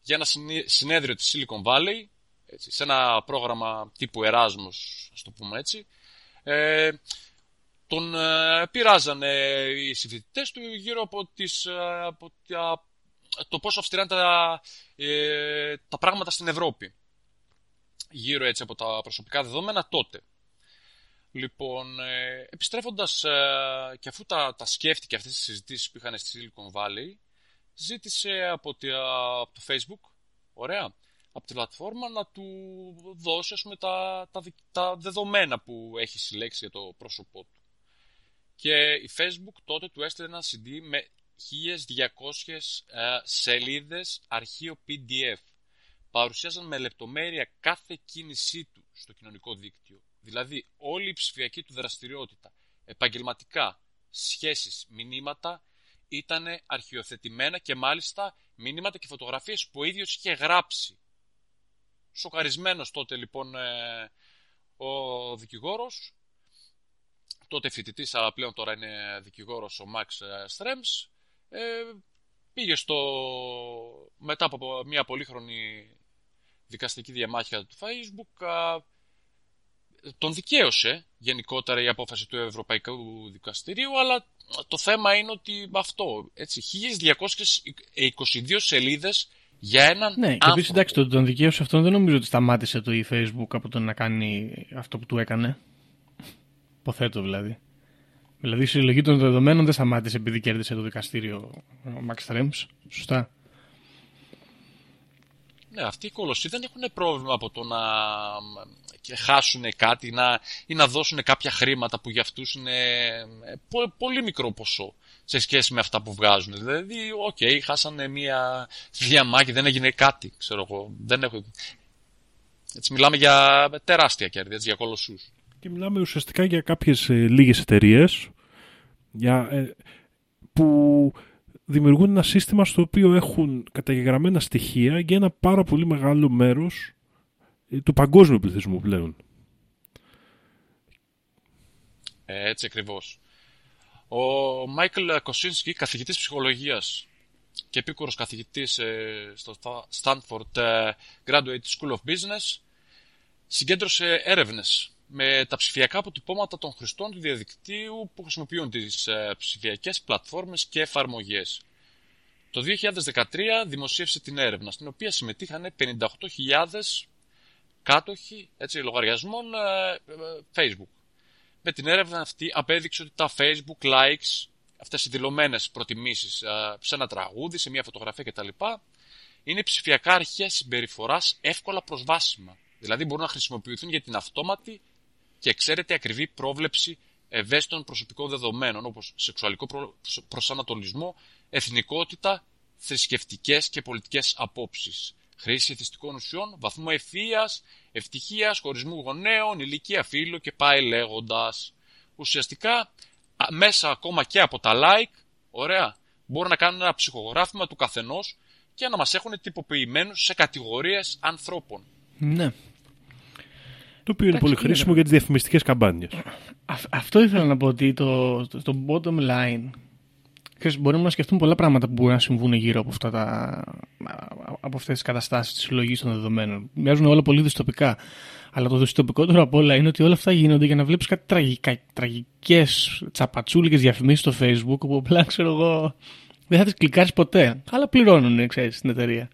για ένα συνε- συνέδριο της Silicon Valley, έτσι, σε ένα πρόγραμμα τύπου Erasmus, ας το πούμε έτσι, ε, τον ε, πειράζανε οι συμφοιτητές του γύρω από, τις, ε, από τα- το πόσο αυστηρά είναι τα, ε, τα πράγματα στην Ευρώπη. Γύρω έτσι από τα προσωπικά δεδομένα τότε. Λοιπόν, ε, επιστρέφοντας ε, και αφού τα, τα σκέφτηκε αυτές τις συζητήσεις που είχαν στη Silicon Valley, ζήτησε από, τη- από το Facebook, ωραία, από τη πλατφόρμα να του δώσει ας πούμε, τα, τα, δικ- τα δεδομένα που έχει συλλέξει για το πρόσωπό του. Και η Facebook τότε του έστειλε ένα CD με 1200 ε, σελίδες αρχείο PDF. Παρουσίαζαν με λεπτομέρεια κάθε κίνησή του στο κοινωνικό δίκτυο. Δηλαδή όλη η ψηφιακή του δραστηριότητα, επαγγελματικά, σχέσεις, μηνύματα ήταν αρχιοθετημένα και μάλιστα μηνύματα και φωτογραφίες που ο ίδιος είχε γράψει. Σοκαρισμένος τότε λοιπόν ε, ο δικηγόρος τότε φοιτητής, αλλά πλέον τώρα είναι δικηγόρος ο Μαξ Στρέμς, ε, πήγε στο. μετά από μια πολύχρονη δικαστική διαμάχη του Facebook, α, τον δικαίωσε γενικότερα η απόφαση του Ευρωπαϊκού Δικαστηρίου, αλλά το θέμα είναι ότι αυτό, έτσι, 1222 σελίδες για έναν Ναι, και άνθρωπο. επίση εντάξει, το, τον δικαίωσε αυτόν δεν νομίζω ότι σταμάτησε το e Facebook από το να κάνει αυτό που του έκανε. Υποθέτω δηλαδή. Δηλαδή η συλλογή των δεδομένων δεν σταμάτησε επειδή κέρδισε το δικαστήριο ο Max Trems. Σωστά. Ναι, αυτοί οι κολοσσοί δεν έχουν πρόβλημα από το να και χάσουν κάτι να, ή να δώσουν κάποια χρήματα που για αυτούς είναι ε, πο- πολύ μικρό ποσό σε σχέση με αυτά που βγάζουν. Δηλαδή, οκ, χάσανε μία διαμάχη, δεν έγινε κάτι, ξέρω εγώ. Δεν έχω... Έτσι μιλάμε για τεράστια κέρδη, έτσι, για κολοσσούς. Και μιλάμε ουσιαστικά για κάποιες ε, λίγες εταιρείες για, ε, που δημιουργούν ένα σύστημα στο οποίο έχουν καταγεγραμμένα στοιχεία για ένα πάρα πολύ μεγάλο μέρος ε, του παγκόσμιου πληθυσμού πλέον. Ε, έτσι ακριβώς. Ο Μάικλ Κοσίνσκι, καθηγητής ψυχολογίας και επίκουρος καθηγητής ε, στο Stanford ε, Graduate School of Business, συγκέντρωσε έρευνες με τα ψηφιακά αποτυπώματα των χρηστών του διαδικτύου που χρησιμοποιούν τις ε, ψηφιακές πλατφόρμες και εφαρμογές. Το 2013 δημοσίευσε την έρευνα, στην οποία συμμετείχαν 58.000 κάτοχοι έτσι, λογαριασμών ε, ε, Facebook. Με την έρευνα αυτή απέδειξε ότι τα Facebook likes, αυτές οι δηλωμένες προτιμήσεις ε, σε ένα τραγούδι, σε μια φωτογραφία κτλ. είναι ψηφιακά αρχεία συμπεριφοράς εύκολα προσβάσιμα. Δηλαδή μπορούν να χρησιμοποιηθούν για την αυτόματη και εξαίρετη ακριβή πρόβλεψη ευαίσθητων προσωπικών δεδομένων όπως σεξουαλικό προ- προσανατολισμό, εθνικότητα, θρησκευτικές και πολιτικές απόψεις, χρήση εθιστικών ουσιών, βαθμό ευθείας, ευτυχίας, χωρισμού γονέων, ηλικία φύλου και πάει λέγοντας. Ουσιαστικά, α, μέσα ακόμα και από τα like, ωραία, μπορούν να κάνουν ένα ψυχογράφημα του καθενός και να μας έχουν τυποποιημένους σε κατηγορίες ανθρώπων. Ναι. Το οποίο είναι Εντάξει, πολύ χρήσιμο για τις διαφημιστικές καμπάνιες. Α- αυτό ήθελα να πω ότι το, το, το bottom line. Ξέρεις, μπορούμε να σκεφτούμε πολλά πράγματα που μπορεί να συμβούν γύρω από, αυτά τα, από αυτές τις καταστάσεις της συλλογής των δεδομένων. Μοιάζουν όλα πολύ δυστοπικά. Αλλά το δυστοπικότερο απ' όλα είναι ότι όλα αυτά γίνονται για να βλέπεις κάτι τραγικά, τραγικές τσαπατσούλικες διαφημίσεις στο facebook που απλά ξέρω εγώ δεν θα τις κλικάρεις ποτέ. Αλλά πληρώνουν, ξέρεις, στην εταιρεία.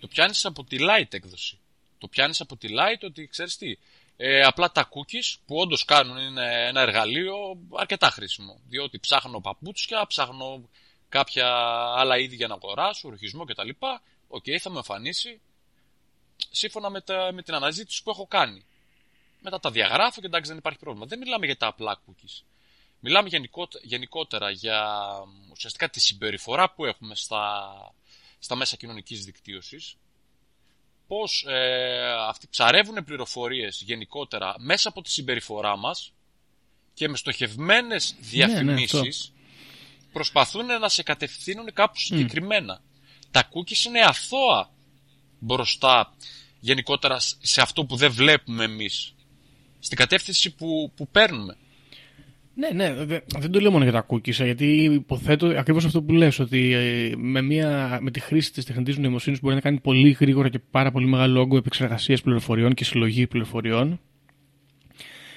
Το πιάνεις από τη light έκδοση. Το πιάνεις από τη light ότι ξέρεις τι, ε, απλά τα cookies που όντως κάνουν είναι ένα εργαλείο αρκετά χρήσιμο. Διότι ψάχνω παπούτσια, ψάχνω κάποια άλλα είδη για να αγοράσω, ρουχισμό κτλ. Οκ, θα με εμφανίσει σύμφωνα με, τα, με την αναζήτηση που έχω κάνει. Μετά τα διαγράφω και εντάξει δεν υπάρχει πρόβλημα. Δεν μιλάμε για τα απλά cookies. Μιλάμε γενικότε- γενικότερα για μ, ουσιαστικά τη συμπεριφορά που έχουμε στα, στα μέσα κοινωνικής δικτύωσης πώς ε, αυτοί ψαρεύουν πληροφορίες γενικότερα μέσα από τη συμπεριφορά μας και με στοχευμένες Ναι, ναι, διαφημίσεις προσπαθούν να σε κατευθύνουν κάπου συγκεκριμένα. Τα cookies είναι αθώα μπροστά γενικότερα σε αυτό που δεν βλέπουμε εμείς. Στην κατεύθυνση που, που παίρνουμε. Ναι, ναι, δε- δεν το λέω μόνο για τα cookies, ε, γιατί υποθέτω ακριβώς αυτό που λες, ότι ε, με, μια, με τη χρήση της τεχνητής νοημοσύνης μπορεί να κάνει πολύ γρήγορα και πάρα πολύ μεγάλο όγκο επεξεργασίας πληροφοριών και συλλογή πληροφοριών.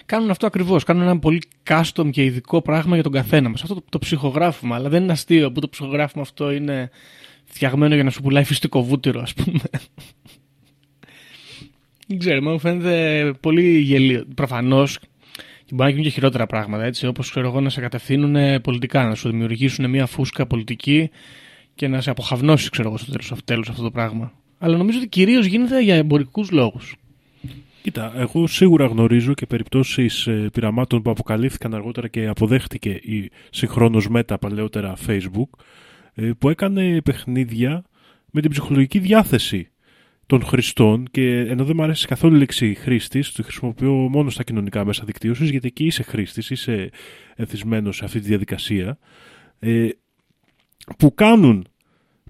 Κάνουν αυτό ακριβώς. Κάνουν ένα πολύ custom και ειδικό πράγμα για τον καθένα μας. Αυτό το, το ψυχογράφημα, αλλά δεν είναι αστείο που το ψυχογράφημα αυτό είναι φτιαγμένο για να σου πουλάει φυστικό βούτυρο, ας πούμε. Δεν ξέρω, μου φαίνεται πολύ γελίο. Προφανώς και μπορεί να γίνουν και χειρότερα πράγματα, έτσι, όπως ξέρω εγώ να σε κατευθύνουν ε, πολιτικά, να σου δημιουργήσουν μια φούσκα πολιτική και να σε αποχαυνώσεις, ξέρω εγώ, στο τέλος, στο τέλος αυτό το πράγμα. Αλλά νομίζω ότι κυρίως γίνεται για εμπορικούς λόγους. Κοίτα, εγώ σίγουρα γνωρίζω και περιπτώσεις ε, πειραμάτων που αποκαλύφθηκαν αργότερα και αποδέχτηκε η συγχρόνως μέτα παλαιότερα Facebook ε, που έκανε παιχνίδια με την ψυχολογική διάθεση των χρηστών και ενώ δεν μου αρέσει καθόλου η λέξη χρήστης, το χρησιμοποιώ μόνο στα κοινωνικά μέσα δικτύωσης γιατί εκεί είσαι χρήστης, είσαι εθισμένος σε αυτή τη διαδικασία. Ε, που κάνουν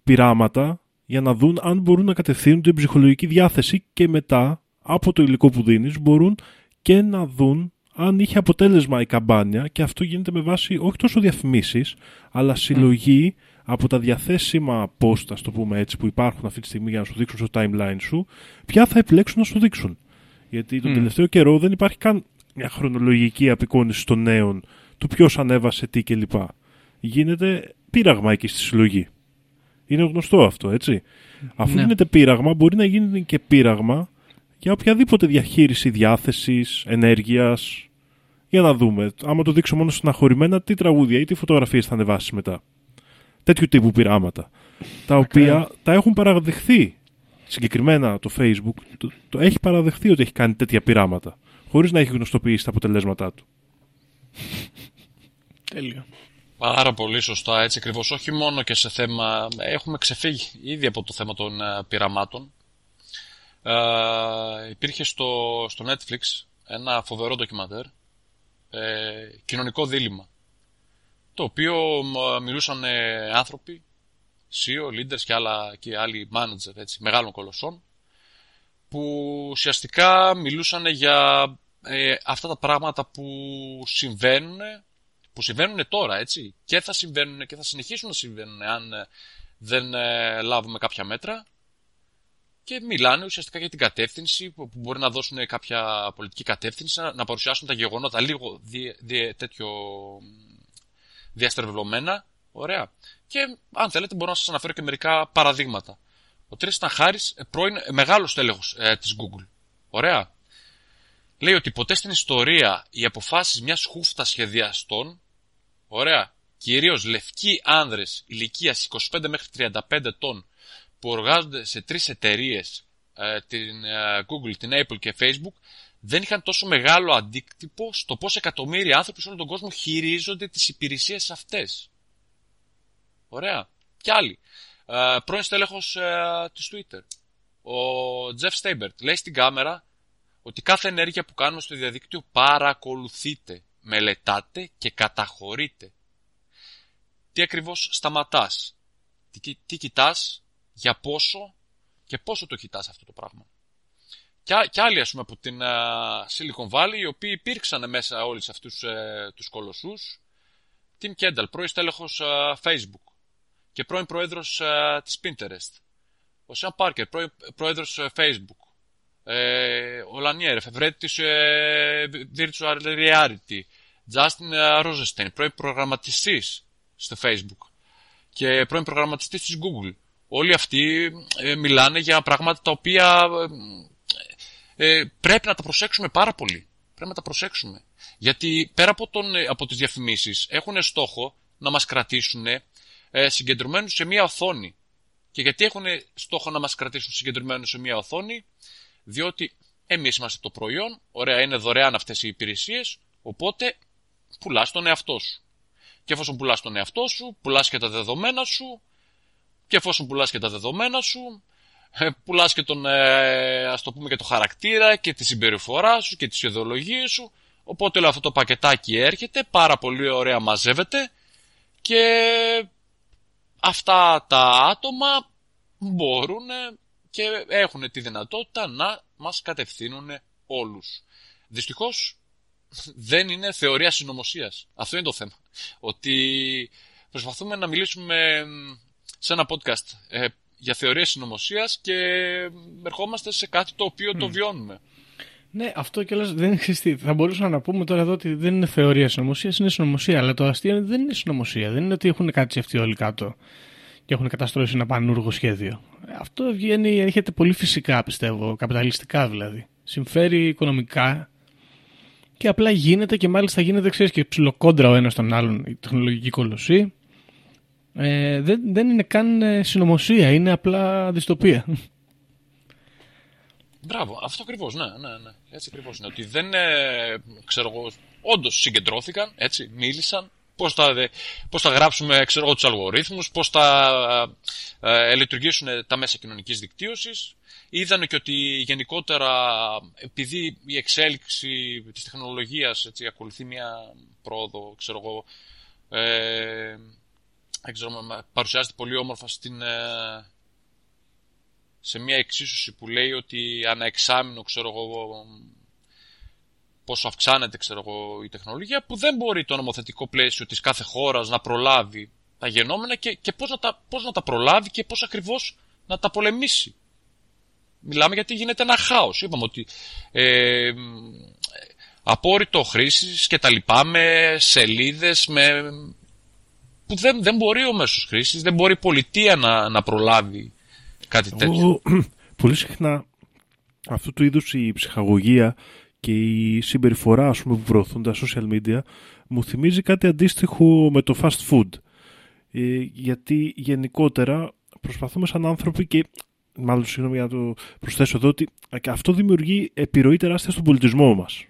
πειράματα για να δουν αν μπορούν να κατευθύνουν την ψυχολογική διάθεση και μετά από το υλικό που δίνεις μπορούν και να δουν αν είχε αποτέλεσμα η καμπάνια και αυτό γίνεται με βάση όχι τόσο διαφημίσεις αλλά συλλογή από τα διαθέσιμα post, ας το πούμε έτσι, που υπάρχουν αυτή τη στιγμή για να σου δείξουν στο timeline σου, ποια θα επιλέξουν να σου δείξουν. Γιατί τον Μμ. τελευταίο καιρό δεν υπάρχει καν μια χρονολογική απεικόνηση των νέων του ποιος ανέβασε τι κλπ. Γίνεται πείραγμα εκεί στη συλλογή. Είναι γνωστό αυτό, έτσι. Αφού Ναι. γίνεται πείραγμα, μπορεί να γίνει και πείραγμα για οποιαδήποτε διαχείριση διάθεσης, ενέργειας. Για να δούμε. Άμα το δείξω μόνο στεναχωρημένα, τι τραγούδια ή τι φωτογραφίες θα ανεβάσεις μετά. Τέτοιου τύπου πειράματα. Τα οποία τα έχουν παραδεχθεί. Συγκεκριμένα το Facebook το, το έχει παραδεχθεί ότι έχει κάνει τέτοια πειράματα. Χωρίς να έχει γνωστοποιήσει τα αποτελέσματά του. Τέλειο. Πάρα πολύ σωστά, έτσι ακριβώς. Όχι μόνο και σε θέμα. Έχουμε ξεφύγει ήδη από το θέμα των ε, πειραμάτων. Ε, υπήρχε στο, στο Netflix ένα φοβερό ντοκιμαντέρ. Ε, κοινωνικό δίλημα. Το οποίο μ, μιλούσαν ε, άνθρωποι, CEO, leaders και, άλλα, και άλλοι manager έτσι, μεγάλων κολοσσών που ουσιαστικά μιλούσαν για ε, αυτά τα πράγματα που συμβαίνουν που συμβαίνουν τώρα, έτσι, και θα συμβαίνουν και θα συνεχίσουν να συμβαίνουν αν ε, δεν ε, λάβουμε κάποια μέτρα. Και μιλάνε ουσιαστικά για την κατεύθυνση που, που μπορεί να δώσουν κάποια πολιτική κατεύθυνση, να, να παρουσιάσουν τα γεγονότα λίγο δι, δι- τέτοιο μ, διαστρεβλωμένα, ωραία. Και αν θέλετε μπορώ να σας αναφέρω και μερικά παραδείγματα. Ο Τρίσταν Χάρης, ε, πρώην ε, μεγάλος τέλεχος ε, της Google, ωραία. Λέει ότι ποτέ στην ιστορία οι αποφάσεις μιας χούφτας σχεδιαστών Ωραία. Κυρίως λευκοί άνδρες ηλικίας 25 μέχρι 35 ετών που εργάζονται σε τρεις εταιρείες, ε, την ε, Google, την Apple και Facebook, δεν είχαν τόσο μεγάλο αντίκτυπο στο πώς εκατομμύρια άνθρωποι σε όλο τον κόσμο χειρίζονται τις υπηρεσίες αυτές. Ωραία. Κι άλλοι. Ε, πρώην στέλεχος ε, της Twitter. Ο Jeff Steinberg λέει στην κάμερα ότι κάθε ενέργεια που κάνουμε στο διαδίκτυο παρακολουθείτε, μελετάτε και καταχωρείτε. Τι ακριβώς σταματάς, τι, κι- τι κοιτάς, για πόσο και πόσο το κοιτάς αυτό το πράγμα. Και, α- και άλλοι ας πούμε από την α, Silicon Valley οι οποίοι υπήρξαν μέσα όλοι σε αυτούς ε, τους κολοσσούς. Tim Kendall, πρώην στέλεχος α, Facebook και πρώην πρόεδρος α, της Pinterest. Ο Sam Parker, πρώην πρόεδρος ε, Facebook ε, ο Λανιέρ, εφευρέτης ε, virtual reality, Justin ε, Rosenstein, πρώην προγραμματιστής στο Facebook και πρώην προγραμματιστής της Google. Όλοι αυτοί ε, μιλάνε για πράγματα τα οποία ε, ε, πρέπει να τα προσέξουμε πάρα πολύ. Πρέπει να τα προσέξουμε. Γιατί πέρα από, τον, ε, από τις διαφημίσεις έχουν στόχο να μας κρατήσουν ε, συγκεντρωμένους σε μία οθόνη. Και γιατί έχουν στόχο να μας κρατήσουν συγκεντρωμένους σε μία οθόνη, διότι εμείς είμαστε το προϊόν, ωραία είναι δωρεάν αυτές οι υπηρεσίες, οπότε πουλάς τον εαυτό σου. Και εφόσον πουλάς τον εαυτό σου, πουλάς και τα δεδομένα σου, και εφόσον πουλάς και τα δεδομένα σου, ε, πουλάς και τον, ε, ας το πούμε και το χαρακτήρα και τη συμπεριφορά σου και τις ιδεολογίες σου, Οπότε όλο αυτό το πακετάκι έρχεται, πάρα πολύ ωραία μαζεύεται και αυτά τα άτομα μπορούν και έχουν τη δυνατότητα να μας κατευθύνουν όλους. Δυστυχώς δεν είναι θεωρία συνωμοσίας. Αυτό είναι το θέμα. Ότι προσπαθούμε να μιλήσουμε σε ένα podcast ε, για θεωρία συνωμοσίας και ερχόμαστε σε κάτι το οποίο το βιώνουμε. Ναι, αυτό κιόλας δεν εξιστεί. Θα μπορούσαμε να πούμε τώρα εδώ ότι δεν είναι θεωρία συνωμοσίας, είναι συνωμοσία. Αλλά το αστείο δεν είναι συνωμοσία. Δεν είναι ότι έχουν κάτσει αυτοί όλοι κάτω και έχουν καταστρώσει ένα πανούργο σχέδιο. Αυτό βγαίνει, έρχεται πολύ φυσικά πιστεύω, καπιταλιστικά δηλαδή. Συμφέρει οικονομικά και απλά γίνεται και μάλιστα γίνεται ξέρεις και ψιλοκόντρα ο ένας τον άλλον η τεχνολογική κολοσσή. Ε, δεν, δεν είναι καν ε, συνωμοσία, είναι απλά δυστοπία. Μπράβο, αυτό ακριβώς, ναι, ναι, ναι. Έτσι ακριβώς είναι. Ότι δεν, ε, ξέρω εγώ, όντως συγκεντρώθηκαν, έτσι, μίλησαν, πώς θα, πώς θα γράψουμε ξέρω εγώ, τους αλγορίθμους, πώς θα ε, λειτουργήσουν τα μέσα κοινωνικής δικτύωσης. Είδανε και ότι γενικότερα επειδή η εξέλιξη της τεχνολογίας έτσι, ακολουθεί μια πρόοδο, ξέρω εγώ, ε, ξέρω, παρουσιάζεται πολύ όμορφα στην, ε, σε μια εξίσωση που λέει ότι ανά εξάμεινο, ξέρω εγώ, πόσο αυξάνεται ξέρω εγώ, η τεχνολογία, που δεν μπορεί το νομοθετικό πλαίσιο της κάθε χώρας να προλάβει τα γενόμενα και, και πώς, να τα, πώς να τα προλάβει και πώς ακριβώς να τα πολεμήσει. Μιλάμε γιατί γίνεται ένα χάος. Είπαμε ότι ε, απόρριτο χρήσης και τα λοιπά με σελίδες με... που δεν, δεν μπορεί ο μέσος χρήσης, δεν μπορεί η πολιτεία να, να προλάβει κάτι τέτοιο. πολύ συχνά αυτού του είδους η ψυχαγωγία και η συμπεριφορά ας πούμε, που προωθούν τα social media μου θυμίζει κάτι αντίστοιχο με το fast food. Ε, γιατί γενικότερα προσπαθούμε σαν άνθρωποι και μάλλον συγγνώμη για να το προσθέσω εδώ ότι αυτό δημιουργεί επιρροή τεράστια στον πολιτισμό μας.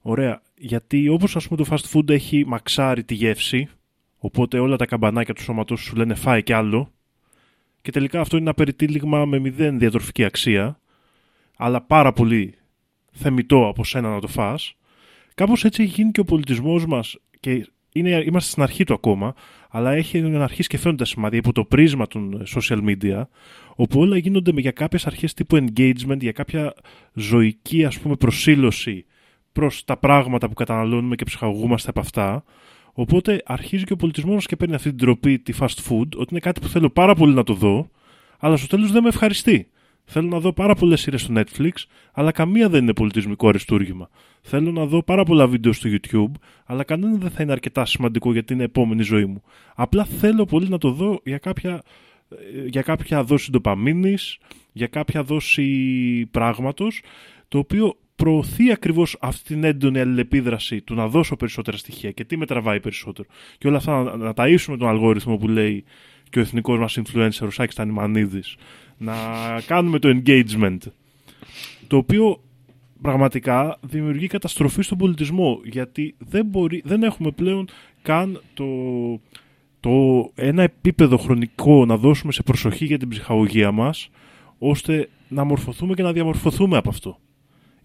Ωραία. Γιατί όπως ας πούμε το fast food έχει μαξάρει τη γεύση οπότε όλα τα καμπανάκια του σώματος σου λένε φάει κι άλλο και τελικά αυτό είναι ένα περιτύλιγμα με μηδέν διατροφική αξία αλλά πάρα πολύ θεμητό από σένα να το φας. Κάπως έτσι έχει γίνει και ο πολιτισμός μας και είναι, είμαστε στην αρχή του ακόμα, αλλά έχει αρχίσει και φαίνονται σημάδια υπό το πρίσμα των social media, όπου όλα γίνονται για κάποιες αρχές τύπου engagement, για κάποια ζωική ας πούμε προσήλωση προς τα πράγματα που καταναλώνουμε και ψυχαγωγούμαστε από αυτά. Οπότε αρχίζει και ο πολιτισμός μας και παίρνει αυτή την τροπή, τη fast food, ότι είναι κάτι που θέλω πάρα πολύ να το δω, αλλά στο τέλος δεν με ευχαριστεί. Θέλω να δω πάρα πολλές σειρές στο Netflix, αλλά καμία δεν είναι πολιτισμικό αριστούργημα. Θέλω να δω πάρα πολλά βίντεο στο YouTube, αλλά κανένα δεν θα είναι αρκετά σημαντικό για την επόμενη ζωή μου. Απλά θέλω πολύ να το δω για κάποια, ε, για κάποια δόση ντοπαμίνης, για κάποια δόση πράγματος, το οποίο προωθεί ακριβώς αυτή την έντονη αλληλεπίδραση του να δώσω περισσότερα στοιχεία και τι με τραβάει περισσότερο. Και όλα αυτά να, να ταΐσουμε τον αλγόριθμο που λέει και ο εθνικός μας influencer ο Σάκης Τανιμανίδης να κάνουμε το engagement. Το οποίο πραγματικά δημιουργεί καταστροφή στον πολιτισμό γιατί δεν, μπορεί, δεν έχουμε πλέον καν το, το ένα επίπεδο χρονικό να δώσουμε σε προσοχή για την ψυχαγωγία μας ώστε να μορφωθούμε και να διαμορφωθούμε από αυτό.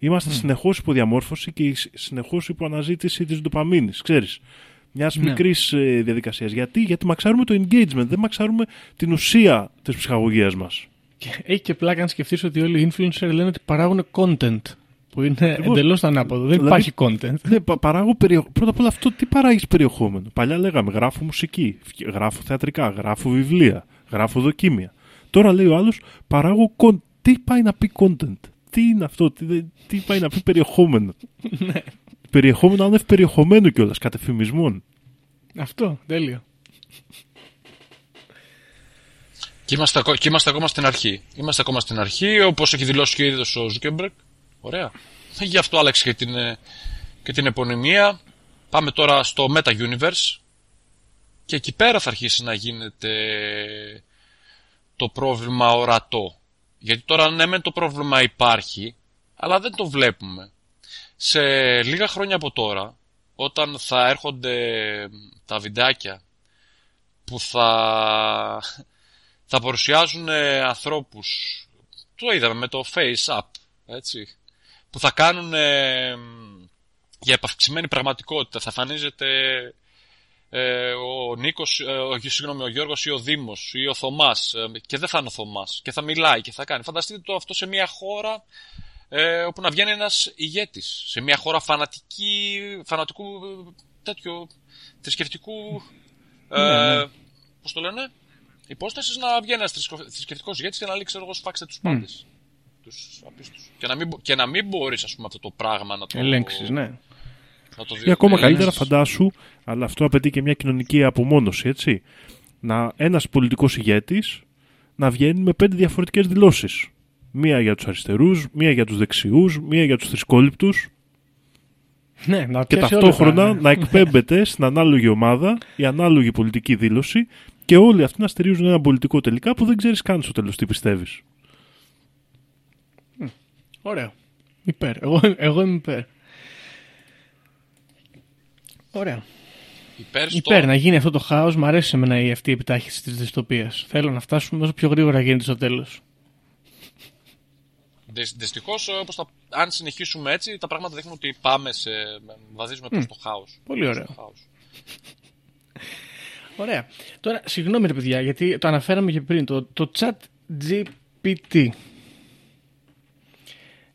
Είμαστε mm. συνεχώς υπό διαμόρφωση και συνεχώς υπό αναζήτηση της ντοπαμίνης, ξέρεις. Μιας ναι. μικρής ε, διαδικασίας. Γιατί; Γιατί μαξάρουμε το engagement, δεν μαξάρουμε την ουσία της ψυχαγωγίας μας. Έχει και πλάκα να σκεφτείς ότι όλοι οι influencers λένε ότι παράγουν content. Που είναι εντελώς ανάποδο. Δεν δηλαδή, υπάρχει content. Ναι, παράγω Πρώτα απ' όλα αυτό τι παράγεις περιεχόμενο; Παλιά λέγαμε γράφω μουσική, γράφω θεατρικά, γράφω βιβλία, γράφω δοκίμια. Τώρα λέει ο άλλος παράγω content. Τι πάει να πει content; Τι είναι αυτό, τι, τι πάει να πει περιεχόμενο. Ναι. περιεχόμενο άνευ περιεχομένου κιόλας, κατ' ευφημισμόν. Αυτό, τέλειο. Και είμαστε, και είμαστε ακόμα στην αρχή. Είμαστε ακόμα στην αρχή, όπως έχει δηλώσει και ο ο Ζούκερμπεργκ. Ωραία. Γι' αυτό άλλαξε και την, ε, και την επωνυμία. Πάμε τώρα στο Meta Universe. Και εκεί πέρα θα αρχίσει να γίνεται το πρόβλημα ορατό. Γιατί τώρα ναι μεν το πρόβλημα υπάρχει, αλλά δεν το βλέπουμε. Σε λίγα χρόνια από τώρα, όταν θα έρχονται τα βιντεάκια που θα θα παρουσιάζουν ε, ανθρώπους, το είδαμε με το Face Up, έτσι, που θα κάνουν ε, για επαυξημένη πραγματικότητα. Θα εμφανίζεται ε, ο Νίκος, ε, ο, συγγνώμη, ο Γιώργος ή ο Δήμος ή ο Θωμάς ε, και δεν θα είναι ο Θωμάς και θα μιλάει και θα κάνει. Φανταστείτε το αυτό σε μια χώρα ε, όπου να βγαίνει ένας ηγέτης. Σε μια χώρα φανατική, φανατικού τέτοιο θρησκευτικού ε, Ναι, ναι. πώς το λένε υπόστασης να βγαίνει ένας θρησκευτικός ηγέτης και να λέει ξέρω εγώ σφάξτε τους πάντες. Τους απίστους. Και να μην, μπο- και να μην μπορείς ας πούμε αυτό το πράγμα να το, Ελέγξεις, ναι. να το Ή ακόμα διορθώσεις. καλύτερα, φαντάσου, αλλά αυτό απαιτεί και μια κοινωνική απομόνωση, έτσι. Να ένας πολιτικός ηγέτης να βγαίνει με πέντε διαφορετικές δηλώσεις. Μία για τους αριστερούς, μία για τους δεξιούς, μία για τους θρησκόληπτους Ναι, να και πιάσει όλα ταυτόχρονα τα- να εκπέμπεται στην ανάλογη ομάδα η ανάλογη πολιτική δήλωση και όλοι αυτοί να στηρίζουν ένα πολιτικό τελικά που δεν ξέρεις καν στο τέλος τι πιστεύεις. Ωραίο. Υπέρ. Εγώ, εγώ είμαι υπέρ. Ωραία. Υπέρ στο... Υπέρ να γίνει αυτό το χάος. Μ' αρέσει εμένα η αυτή η επιτάχυνση της δυστοπίας. Θέλω να φτάσουμε όσο πιο γρήγορα γίνεται στο τέλος. Δυστυχώς, αν συνεχίσουμε έτσι, τα πράγματα δείχνουν ότι πάμε σε. βαδίζουμε προς το χάος. Πολύ ωραίο. Ωραία. Τώρα, συγγνώμη ρε παιδιά, γιατί το αναφέραμε και πριν. Το, το chat GPT.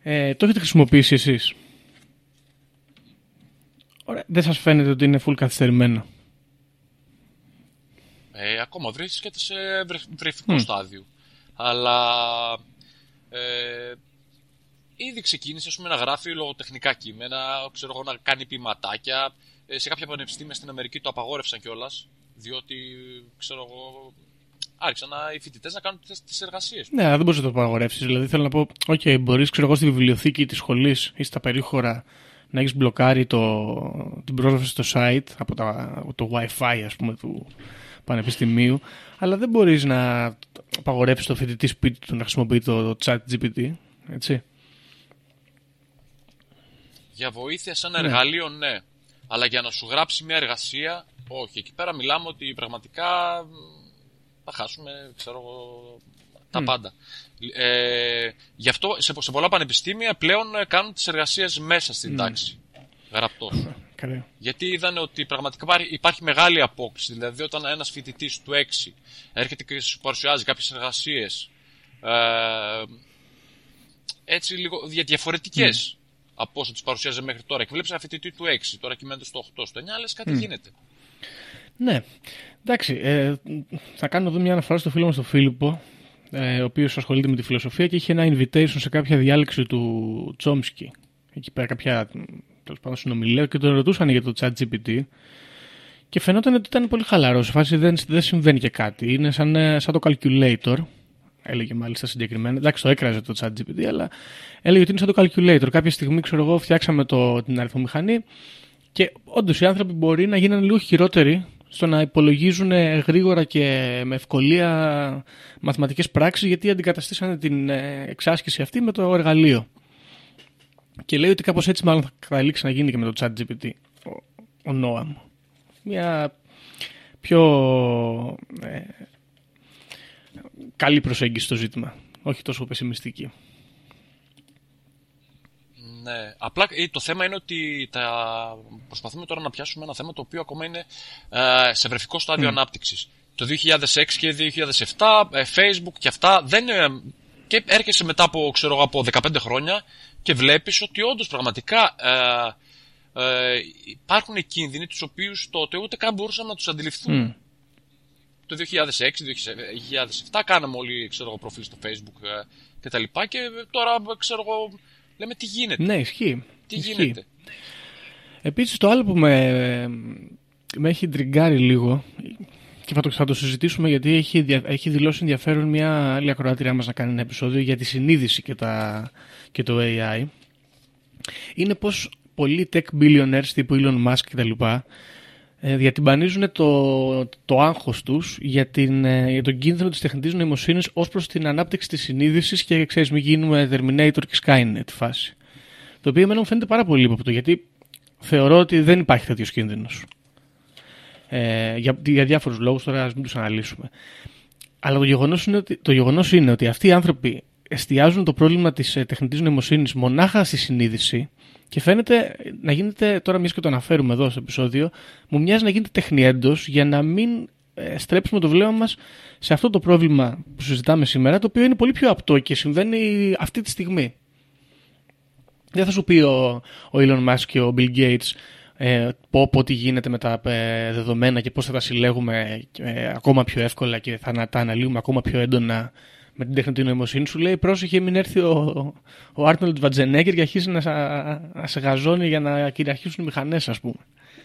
Ε, το έχετε χρησιμοποιήσει εσείς; Ωραία. Δεν σας φαίνεται ότι είναι full καθυστερημένο. Ε, ακόμα βρίσκεται σε βρε- βρεφικό στάδιο. Αλλά. Ε, ήδη ξεκίνησε ας πούμε, να γράφει λογοτεχνικά κείμενα, ξέρω εγώ, να κάνει ποιηματάκια. Ε, σε κάποια πανεπιστήμια στην Αμερική το απαγόρευσαν κιόλας. Διότι, ξέρω εγώ, άρχισαν να, οι φοιτητές να κάνουν τις εργασίες. Ναι, αλλά δεν μπορείς να το απαγορεύσεις. Δηλαδή, θέλω να πω, OK, μπορείς, ξέρω εγώ, στη βιβλιοθήκη της σχολής ή στα περίχωρα να έχεις μπλοκάρει το, την πρόσβαση στο site από, τα, από το WiFi, ας πούμε, του πανεπιστημίου, αλλά δεν μπορείς να απαγορεύσει το φοιτητή σπίτι του να χρησιμοποιεί το, chat GPT. Έτσι. Για βοήθεια σαν Ναι. εργαλείο, ναι. Αλλά για να σου γράψει μια εργασία, όχι. Εκεί πέρα μιλάμε ότι πραγματικά μ, θα χάσουμε, ξέρω εγώ, τα πάντα. Ε, γι' αυτό σε, σε πολλά πανεπιστήμια πλέον ε, κάνουν τις εργασίες μέσα στην τάξη. Γραπτός. Καλά. Γιατί είδαν ότι πραγματικά υπάρχει, υπάρχει μεγάλη απόκληση. Δηλαδή, όταν ένας φοιτητής του 6 έρχεται και σου παρουσιάζει κάποιες εργασίες. Ε, έτσι λίγο δια, διαφορετικές από όσο τις παρουσιάζει μέχρι τώρα. Και βλέπεις ένα φοιτητή του 6, τώρα κυμαίνεται στο 8, στο 9, λες κάτι γίνεται. Ναι. Εντάξει, ε, θα κάνω εδώ μια αναφορά στο φίλο μας τον Φίλιππο, ε, ο οποίος ασχολείται με τη φιλοσοφία και είχε ένα invitation σε κάποια διάλεξη του Τσόμσκι. Εκεί πέρα κάποια τέλος πάντων συνομιλία και τον ρωτούσαν για το chat GPT και φαινόταν ότι ήταν πολύ χαλαρό. Σε φάση δεν, δεν συμβαίνει και κάτι. Είναι σαν, ε, σαν το calculator. Έλεγε μάλιστα συγκεκριμένα. Εντάξει, το έκραζε το chat GPT, αλλά έλεγε ότι είναι σαν το calculator. Κάποια στιγμή, ξέρω εγώ, φτιάξαμε το, την αριθμομηχανή και όντως οι άνθρωποι μπορεί να γίνουν λίγο χειρότεροι στο να υπολογίζουν γρήγορα και με ευκολία μαθηματικές πράξεις γιατί αντικαταστήσανε την ε, εξάσκηση αυτή με το εργαλείο. Και λέει ότι κάπως έτσι μάλλον θα καταλήξει να γίνει και με το chat GPT ο, ο Noam. Μια πιο ε, καλή προσέγγιση στο ζήτημα. Όχι τόσο πεσημιστική. Ναι. Απλά ε, το θέμα είναι ότι τα... προσπαθούμε τώρα να πιάσουμε ένα θέμα το οποίο ακόμα είναι ε, σε βρεφικό στάδιο ανάπτυξης. Το 2006 και 2007, ε, Facebook και αυτά δεν ε, και έρχεσαι μετά από, ξέρω, εγώ, από 15 χρόνια και βλέπεις ότι όντως πραγματικά ε, ε, υπάρχουν κίνδυνοι τους οποίους τότε ούτε καν μπορούσαμε να τους αντιληφθούμε. Το 2006-2007 κάναμε όλοι ξέρω, εγώ, προφίλ στο Facebook ε, και τα λοιπά και τώρα ξέρω εγώ λέμε τι γίνεται. Ναι, ισχύει. Τι Ισχύει. γίνεται. Επίσης το άλλο που με, με έχει τριγκάρει λίγο και θα το, θα το συζητήσουμε γιατί έχει, δια- έχει δηλώσει ενδιαφέρον μια άλλη ακροάτριά μας να κάνει ένα επεισόδιο για τη συνείδηση και, τα, και το AI είναι πως πολλοί tech billionaires τύπου Elon Musk κτλ ε, διατυμπανίζουν το, το άγχος τους για, την, ε, για τον κίνδυνο της τεχνητής νοημοσύνης ως προς την ανάπτυξη της συνείδησης και ξέρεις μην γίνουμε Terminator και Skynet φάση. Το οποίο εμένα μου φαίνεται πάρα πολύ ύποπτο γιατί θεωρώ ότι δεν υπάρχει τέτοιος κίνδυνος. Ε, για, για διάφορους λόγους, τώρα ας μην τους αναλύσουμε. Αλλά το γεγονός είναι, ότι- το γεγονός είναι ότι αυτοί οι άνθρωποι εστιάζουν το πρόβλημα της ε, τεχνητής νοημοσύνης μονάχα στη συνείδηση Και φαίνεται να γίνεται, τώρα μια και το αναφέρουμε εδώ στο επεισόδιο, μου μοιάζει να γίνεται τεχνιέντος για να μην ε, στρέψουμε το βλέμμα μας σε αυτό το πρόβλημα που συζητάμε σήμερα, το οποίο είναι πολύ πιο απτό και συμβαίνει αυτή τη στιγμή. Δεν θα σου πει ο, ο Elon Musk και ο Bill Gates ε, πω, πω τι γίνεται με τα ε, δεδομένα και πώς θα τα συλλέγουμε ε, ακόμα πιο εύκολα και θα τα αναλύουμε ακόμα πιο έντονα με την τεχνητή νοημοσύνη σου λέει πρόσεχε μην έρθει ο, ο Άρνολντ Βατζενέγκερ και αρχίσει να, να σε γαζώνει για να κυριαρχήσουν οι μηχανές ας πούμε.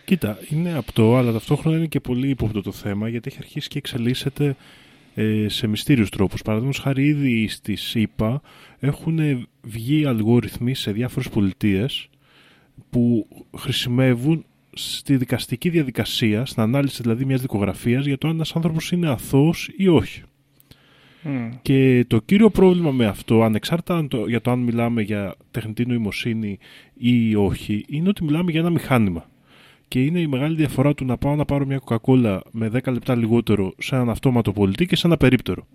Κοίτα, είναι απτό, αλλά ταυτόχρονα είναι και πολύ ύποπτο το θέμα γιατί έχει αρχίσει και εξελίσσεται ε, σε μυστήριους τρόπους. Παραδείγματος χάρη ήδη στη ΣΥΠΑ έχουν βγει αλγόριθμοι σε διάφορες πολιτείες που χρησιμεύουν στη δικαστική διαδικασία, στην ανάλυση δηλαδή μιας δικογραφίας για το αν ένας άνθρωπος είναι αθώος ή όχι. Και το κύριο πρόβλημα με αυτό, ανεξάρτητα για το αν μιλάμε για τεχνητή νοημοσύνη ή όχι, είναι ότι μιλάμε για ένα μηχάνημα. Και είναι η μεγάλη διαφορά του να πάω να πάρω μια κοκακόλα με 10 λεπτά λιγότερο σε έναν αυτόματο πολιτή και σε ένα περίπτερο.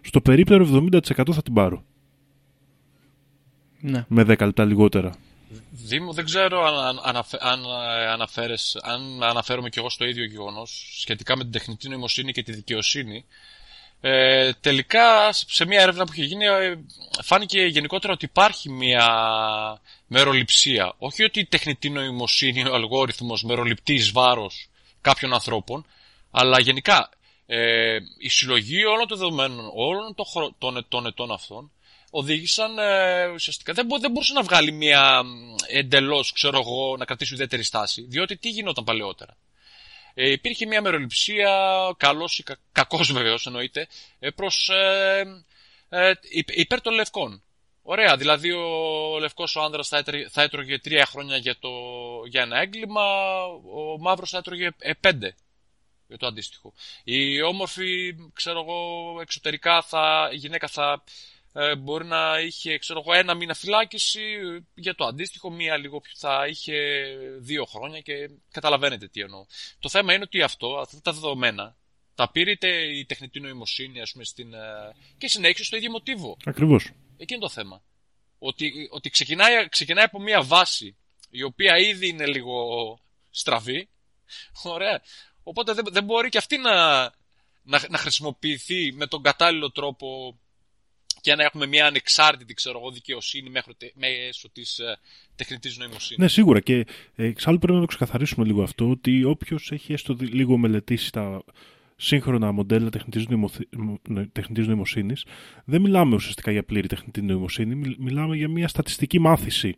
Στο περίπτερο 70% θα την πάρω. Ναι. Με 10 λεπτά λιγότερα. Δήμο, δεν ξέρω αν, αν, αν, αναφέρες, αν αναφέρομαι κι εγώ στο ίδιο γεγονός σχετικά με την τεχνητή νοημοσύνη και τη δικαιοσύνη. Ε, τελικά, σε μια έρευνα που είχε γίνει, ε, φάνηκε γενικότερα ότι υπάρχει μια μεροληψία. Όχι ότι η τεχνητή νοημοσύνη, ο αλγόριθμος μεροληπτεί εις βάρος κάποιων ανθρώπων, αλλά γενικά ε, η συλλογή όλων των δεδομένων, όλων των, των, των ετών αυτών, οδήγησαν ε, ουσιαστικά. Δεν, μπο, δεν μπορούσε να βγάλει μια εντελώς, ξέρω εγώ, να κρατήσει ουδέτερη στάση. Διότι τι γινόταν παλαιότερα; Ε, υπήρχε μια μεροληψία, καλός ή κα, κακός βεβαίως εννοείται, ε, προς ε, ε, υπέρ των λευκών. Ωραία, δηλαδή ο λευκός ο άνδρας θα, θα έτρωγε τρία χρόνια για, το, για ένα έγκλημα, ο μαύρος θα έτρωγε ε, πέντε για το αντίστοιχο. Η όμορφη, ξέρω εγώ, εξωτερικά θα, η γυναίκα θα ε, μπορεί να είχε ξέρω εγώ, ένα μήνα φυλάκιση, για το αντίστοιχο μία λίγο πιο θα είχε δύο χρόνια και καταλαβαίνετε τι εννοώ. Το θέμα είναι ότι αυτό, αυτά τα δεδομένα, τα πήρε η τεχνητή νοημοσύνη ας πούμε, στην, ε, και συνέχισε στο ίδιο μοτίβο. Ακριβώς. Εκεί είναι το θέμα. Ότι, ότι ξεκινάει, ξεκινάει από μία βάση η οποία ήδη είναι λίγο στραβή. Ωραία. Οπότε δεν, δεν μπορεί και αυτή να, να, να χρησιμοποιηθεί με τον κατάλληλο τρόπο και να έχουμε μια ανεξάρτητη ξέρω εγώ, δικαιοσύνη μέσω της ε, τεχνητής νοημοσύνης. Ναι, σίγουρα. Και ε, εξάλλου πρέπει να το ξεκαθαρίσουμε λίγο αυτό, ότι όποιος έχει έστω λίγο μελετήσει τα σύγχρονα μοντέλα τεχνητής, τεχνητής νοημοσύνης, δεν μιλάμε ουσιαστικά για πλήρη τεχνητή νοημοσύνη, μιλάμε για μια στατιστική μάθηση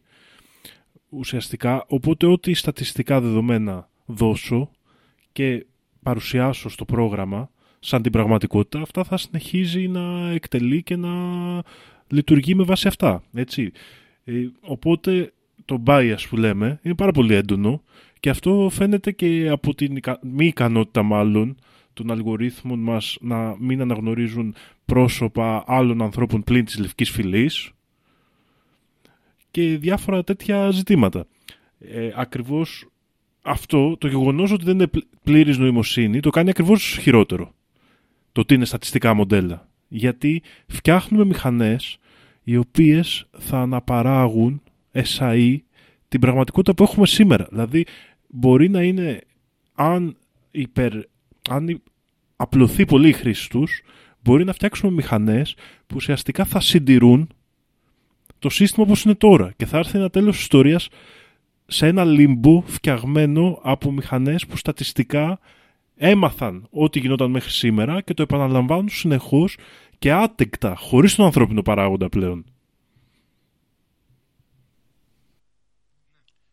ουσιαστικά, οπότε ό,τι στατιστικά δεδομένα δώσω και παρουσιάσω στο πρόγραμμα σαν την πραγματικότητα, αυτά θα συνεχίζει να εκτελεί και να λειτουργεί με βάση αυτά. Έτσι. Ε, οπότε το bias που λέμε είναι πάρα πολύ έντονο και αυτό φαίνεται και από την μη ικανότητα μάλλον των αλγορίθμων μας να μην αναγνωρίζουν πρόσωπα άλλων ανθρώπων πλην της λευκής φυλής και διάφορα τέτοια ζητήματα. Ε, ακριβώς αυτό, το γεγονός ότι δεν είναι πλήρης νοημοσύνη, το κάνει ακριβώς χειρότερο το τι είναι στατιστικά μοντέλα. Γιατί φτιάχνουμε μηχανές οι οποίες θα αναπαράγουν SAE την πραγματικότητα που έχουμε σήμερα. Δηλαδή μπορεί να είναι αν, υπερ, αν απλωθεί πολύ η χρήση τους, μπορεί να φτιάξουμε μηχανές που ουσιαστικά θα συντηρούν το σύστημα όπως είναι τώρα και θα έρθει ένα τέλος ιστορίας σε ένα λίμπο φτιαγμένο από μηχανές που στατιστικά έμαθαν ό,τι γινόταν μέχρι σήμερα και το επαναλαμβάνουν συνεχώς και άτεκτα, χωρίς τον ανθρώπινο παράγοντα πλέον.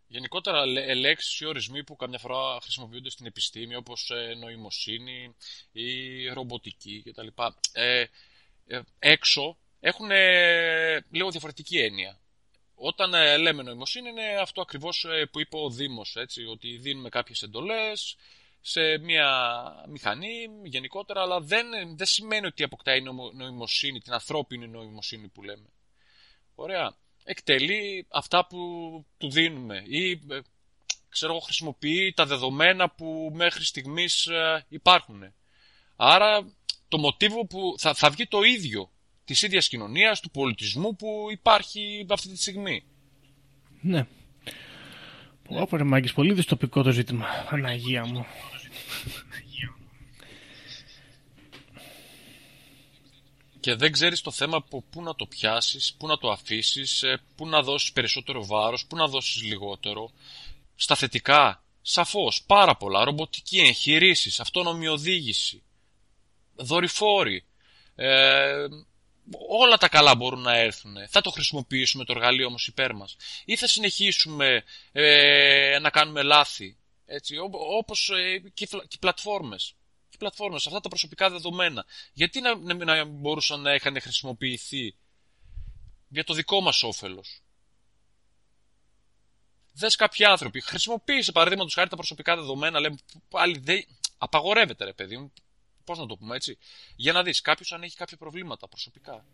Γενικότερα λέξεις ή ορισμοί που καμιά φορά χρησιμοποιούνται στην επιστήμη όπως ε, νοημοσύνη ή ρομποτική κτλ. Ε, ε, έξω έχουν λίγο διαφορετική έννοια. Όταν ε, λέμε νοημοσύνη είναι αυτό ακριβώς που είπε ο Δήμος, έτσι, ότι δίνουμε κάποιες εντολές, σε μια μηχανή γενικότερα, αλλά δεν, δεν σημαίνει ότι αποκτάει νοημοσύνη, την ανθρώπινη νοημοσύνη που λέμε. Ωραία. Εκτελεί αυτά που του δίνουμε ή ε, ξέρω εγώ, χρησιμοποιεί τα δεδομένα που μέχρι στιγμής ε, υπάρχουν. Άρα το μοτίβο που θα, θα βγει το ίδιο της ίδιας κοινωνίας, του πολιτισμού που υπάρχει αυτή τη στιγμή. Ναι. Ωπω ρε Μάγκης, πολύ δυστοπικό το ζήτημα. Αναγία μου. Και δεν ξέρεις το θέμα από πού να το πιάσεις, πού να το αφήσεις, ε, πού να δώσεις περισσότερο βάρος, πού να δώσεις λιγότερο. Στα θετικά, σαφώς, πάρα πολλά, ρομποτική εγχειρήσεις, αυτόνομη οδήγηση, δορυφόροι, ε, όλα τα καλά μπορούν να έρθουν. Θα το χρησιμοποιήσουμε το εργαλείο όμως υπέρ μας. Ή θα συνεχίσουμε ε, να κάνουμε λάθη, έτσι, όπως ε, και οι πλατφόρμες πλατφόρμες, αυτά τα προσωπικά δεδομένα. Γιατί να, να, να μπορούσαν να είχαν χρησιμοποιηθεί για το δικό μας όφελος; Δες κάποιοι άνθρωποι. Χρησιμοποίησε παραδείγματος χάρη τα προσωπικά δεδομένα. Λέμε πάλι δεν. Απαγορεύεται, ρε παιδί μου. Πώς να το πούμε έτσι. Για να δεις κάποιος αν έχει κάποια προβλήματα προσωπικά.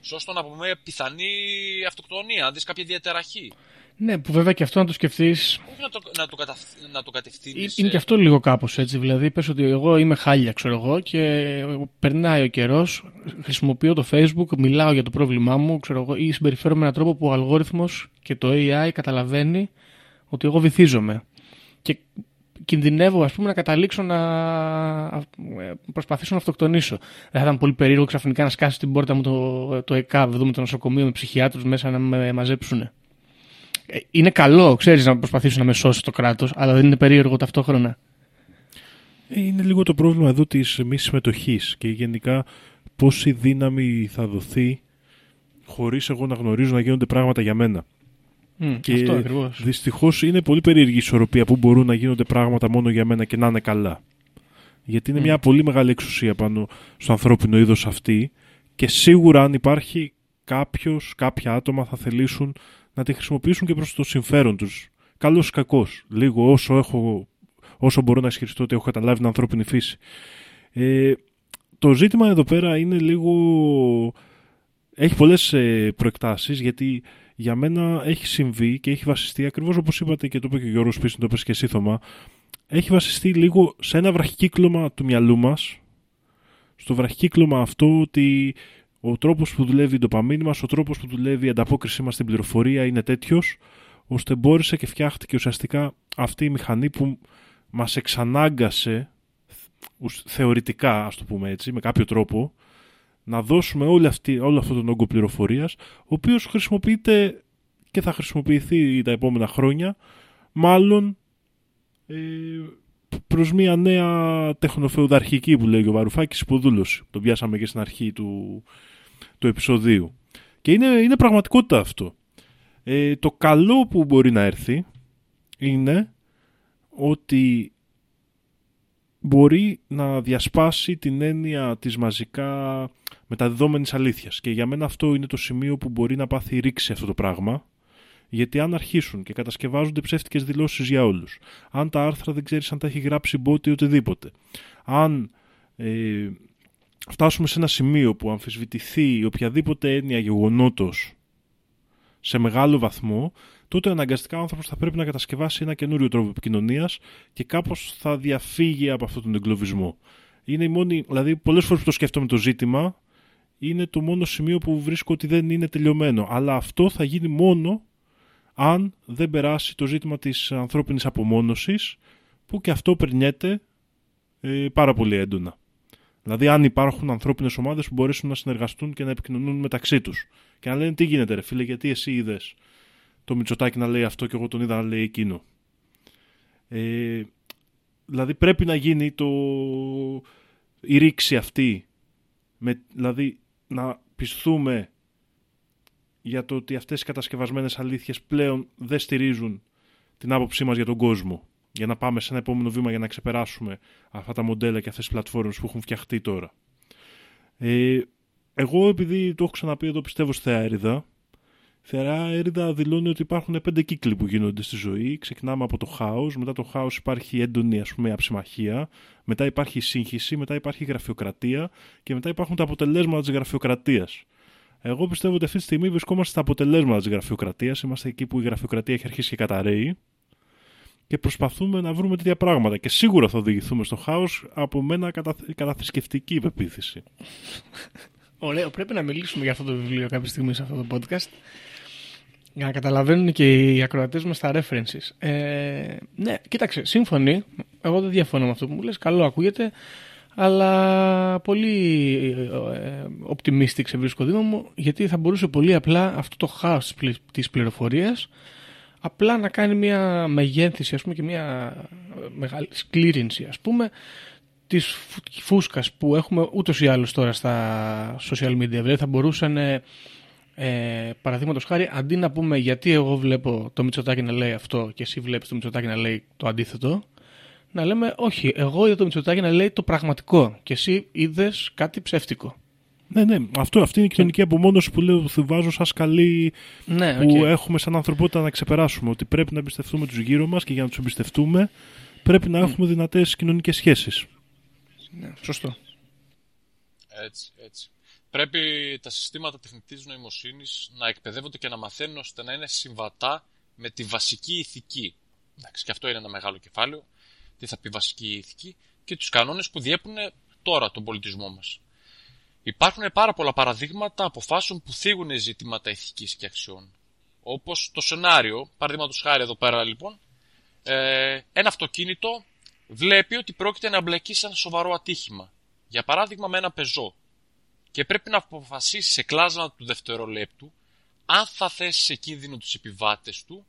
Σώστο να πούμε πιθανή αυτοκτονία, αν δεις κάποια διαταραχή. Ναι, που βέβαια και αυτό να το σκεφτεί. Όχι να το, να το, κατα... να το κατευθύνεις. Είναι και αυτό λίγο κάπως έτσι. Δηλαδή, πες ότι εγώ είμαι χάλια, ξέρω εγώ, και περνάει ο καιρός, χρησιμοποιώ το Facebook, μιλάω για το πρόβλημά μου, ξέρω εγώ, ή συμπεριφέρομαι με έναν τρόπο που ο αλγόριθμος και το AI καταλαβαίνει ότι εγώ βυθίζομαι. Και κινδυνεύω, ας πούμε, να καταλήξω να προσπαθήσω να αυτοκτονήσω. Δεν θα ήταν πολύ περίεργο ξαφνικά να σκάσει την πόρτα μου το, το ΕΚΑΒ, δούμε το νοσοκομείο με ψυχιάτρους μέσα να με μαζέψουν. Ε, είναι καλό, ξέρεις, να προσπαθήσει να με σώσει το κράτος, αλλά δεν είναι περίεργο ταυτόχρονα. Ε, είναι λίγο το πρόβλημα εδώ της μη συμμετοχής και γενικά πόση δύναμη θα δοθεί χωρίς εγώ να γνωρίζω να γίνονται πράγματα για μένα. Mm, και δυστυχώς είναι πολύ περίεργη η ισορροπία που μπορούν να γίνονται πράγματα μόνο για μένα και να είναι καλά. Γιατί είναι μια πολύ μεγάλη εξουσία πάνω στο ανθρώπινο είδος αυτή και σίγουρα αν υπάρχει κάποιος, κάποια άτομα θα θελήσουν να τη χρησιμοποιήσουν και προς το συμφέρον τους. Καλός ή κακός. Λίγο όσο, έχω, όσο μπορώ να ισχυριστώ ότι έχω καταλάβει την ανθρώπινη φύση. Ε, το ζήτημα εδώ πέρα είναι λίγο... Έχει πολλές ε, προεκτάσεις γιατί για μένα έχει συμβεί και έχει βασιστεί ακριβώς όπως είπατε και το είπε και ο Γιώργος Πίστη, το είπες και εσύ Θωμά, έχει βασιστεί λίγο σε ένα βραχικύκλωμα του μυαλού μας στο βραχικύκλωμα αυτό ότι ο τρόπος που δουλεύει η ντοπαμίνη μας, ο τρόπος που δουλεύει η ανταπόκρισή μας στην πληροφορία είναι τέτοιος, ώστε μπόρεσε και φτιάχτηκε ουσιαστικά αυτή η μηχανή που μας εξανάγκασε θεωρητικά, ας το πούμε έτσι, με κάποιο τρόπο, να δώσουμε όλη αυτή, όλο αυτόν τον όγκο πληροφορίας, ο οποίος χρησιμοποιείται και θα χρησιμοποιηθεί τα επόμενα χρόνια, μάλλον ε, προς μια νέα τεχνοφεουδαρχική που λέει ο Βαρουφάκης υποδούλωση. Το πιάσαμε και στην αρχή του, του επεισοδίου. Και είναι, είναι πραγματικότητα αυτό. Ε, το καλό που μπορεί να έρθει είναι ότι μπορεί να διασπάσει την έννοια της μαζικά μεταδεδόμενης αλήθειας. Και για μένα αυτό είναι το σημείο που μπορεί να πάθει ρήξη αυτό το πράγμα. Γιατί αν αρχίσουν και κατασκευάζονται ψεύτικες δηλώσεις για όλους, αν τα άρθρα δεν ξέρεις αν τα έχει γράψει μπότι ή οτιδήποτε, αν ε, φτάσουμε σε ένα σημείο που αμφισβητηθεί οποιαδήποτε έννοια γεγονότος σε μεγάλο βαθμό, τότε αναγκαστικά ο άνθρωπος θα πρέπει να κατασκευάσει ένα καινούριο τρόπο επικοινωνίας και κάπως θα διαφύγει από αυτόν τον εγκλωβισμό. Είναι η μόνη, δηλαδή πολλές φορές που το σκέφτομαι το ζήτημα, είναι το μόνο σημείο που βρίσκω ότι δεν είναι τελειωμένο. Αλλά αυτό θα γίνει μόνο αν δεν περάσει το ζήτημα της ανθρώπινης απομόνωσης, που και αυτό περνιέται ε, πάρα πολύ έντονα. Δηλαδή, αν υπάρχουν ανθρώπινες ομάδες που μπορέσουν να συνεργαστούν και να επικοινωνούν μεταξύ τους. Και να λένε τι γίνεται, ρε φίλε, γιατί εσύ είδες το Μητσοτάκι να λέει αυτό και εγώ τον είδα να λέει εκείνο. Ε, δηλαδή, πρέπει να γίνει το... η ρήξη αυτή. Με, δηλαδή, να πιστούμε για το ότι αυτές οι κατασκευασμένες αλήθειες πλέον δεν στηρίζουν την άποψή μας για τον κόσμο για να πάμε σε ένα επόμενο βήμα για να ξεπεράσουμε αυτά τα μοντέλα και αυτές τις πλατφόρμες που έχουν φτιαχτεί τώρα. Ε, εγώ επειδή το έχω ξαναπεί εδώ πιστεύω στη Θεά Έριδα, Θεά Έριδα δηλώνει ότι υπάρχουν πέντε κύκλοι που γίνονται στη ζωή. Ξεκινάμε από το χάος, μετά το χάος υπάρχει έντονη ας πούμε αψημαχία, μετά υπάρχει σύγχυση, μετά υπάρχει γραφειοκρατία και μετά υπάρχουν τα αποτελέσματα της γραφειοκρατίας. Εγώ πιστεύω ότι αυτή τη στιγμή βρισκόμαστε στα αποτελέσματα της γραφειοκρατίας, είμαστε εκεί που η γραφειοκρατία έχει αρχίσει και καταραίει και προσπαθούμε να βρούμε τέτοια πράγματα. Και σίγουρα θα οδηγηθούμε στο χάος από μένα κατα... καταθρησκευτική υπεποίθηση. Ωραίο, πρέπει να μιλήσουμε για αυτό το βιβλίο κάποια στιγμή σε αυτό το podcast. Για να καταλαβαίνουν και οι ακροατές μας τα references. Ε, ναι, κοίταξε, σύμφωνοι. Εγώ δεν διαφωνώ με αυτό που μου λες. Καλό ακούγεται. Αλλά πολύ ε, optimistic σε βρίσκω δήμα μου γιατί θα μπορούσε πολύ απλά αυτό το χάος της πληροφορίας απλά να κάνει μια μεγένθηση ας πούμε και μια μεγάλη σκλήρινση ας πούμε της φούσκας που έχουμε ούτως ή άλλως τώρα στα social media δηλαδή θα μπορούσαν ε, ε παραδείγματος χάρη αντί να πούμε γιατί εγώ βλέπω το Μητσοτάκι να λέει αυτό και εσύ βλέπεις το Μητσοτάκι να λέει το αντίθετο να λέμε όχι, εγώ είδα το Μητσοτάκι να λέει το πραγματικό και εσύ είδες κάτι ψεύτικο. Ναι, ναι, αυτό, αυτή είναι η κοινωνική απομόνωση που λέω ότι βάζω σαν σκαλί ναι, που έχουμε σαν ανθρωπότητα να ξεπεράσουμε. Ότι πρέπει να εμπιστευτούμε τους γύρω μας και για να τους εμπιστευτούμε πρέπει να έχουμε δυνατές κοινωνικές σχέσεις. Ναι, σωστό. Έτσι, έτσι. Πρέπει τα συστήματα τεχνητής νοημοσύνης να εκπαιδεύονται και να μαθαίνουν ώστε να είναι συμβατά με τη βασική ηθική. Εντάξει, και αυτό είναι ένα μεγάλο κεφάλαιο τι θα πει βασική ηθική και τους κανόνες που διέπουν τώρα τον πολιτισμό μας. Υπάρχουν πάρα πολλά παραδείγματα αποφάσεων που θίγουν ζητήματα ηθικής και αξιών. Όπως το σενάριο, παραδείγματος χάρη εδώ πέρα λοιπόν, ε, ένα αυτοκίνητο βλέπει ότι πρόκειται να μπλεκεί σε ένα σοβαρό ατύχημα. Για παράδειγμα με ένα πεζό. Και πρέπει να αποφασίσει σε κλάσμα του δευτερολέπτου αν θα θέσει σε κίνδυνο τους επιβάτες του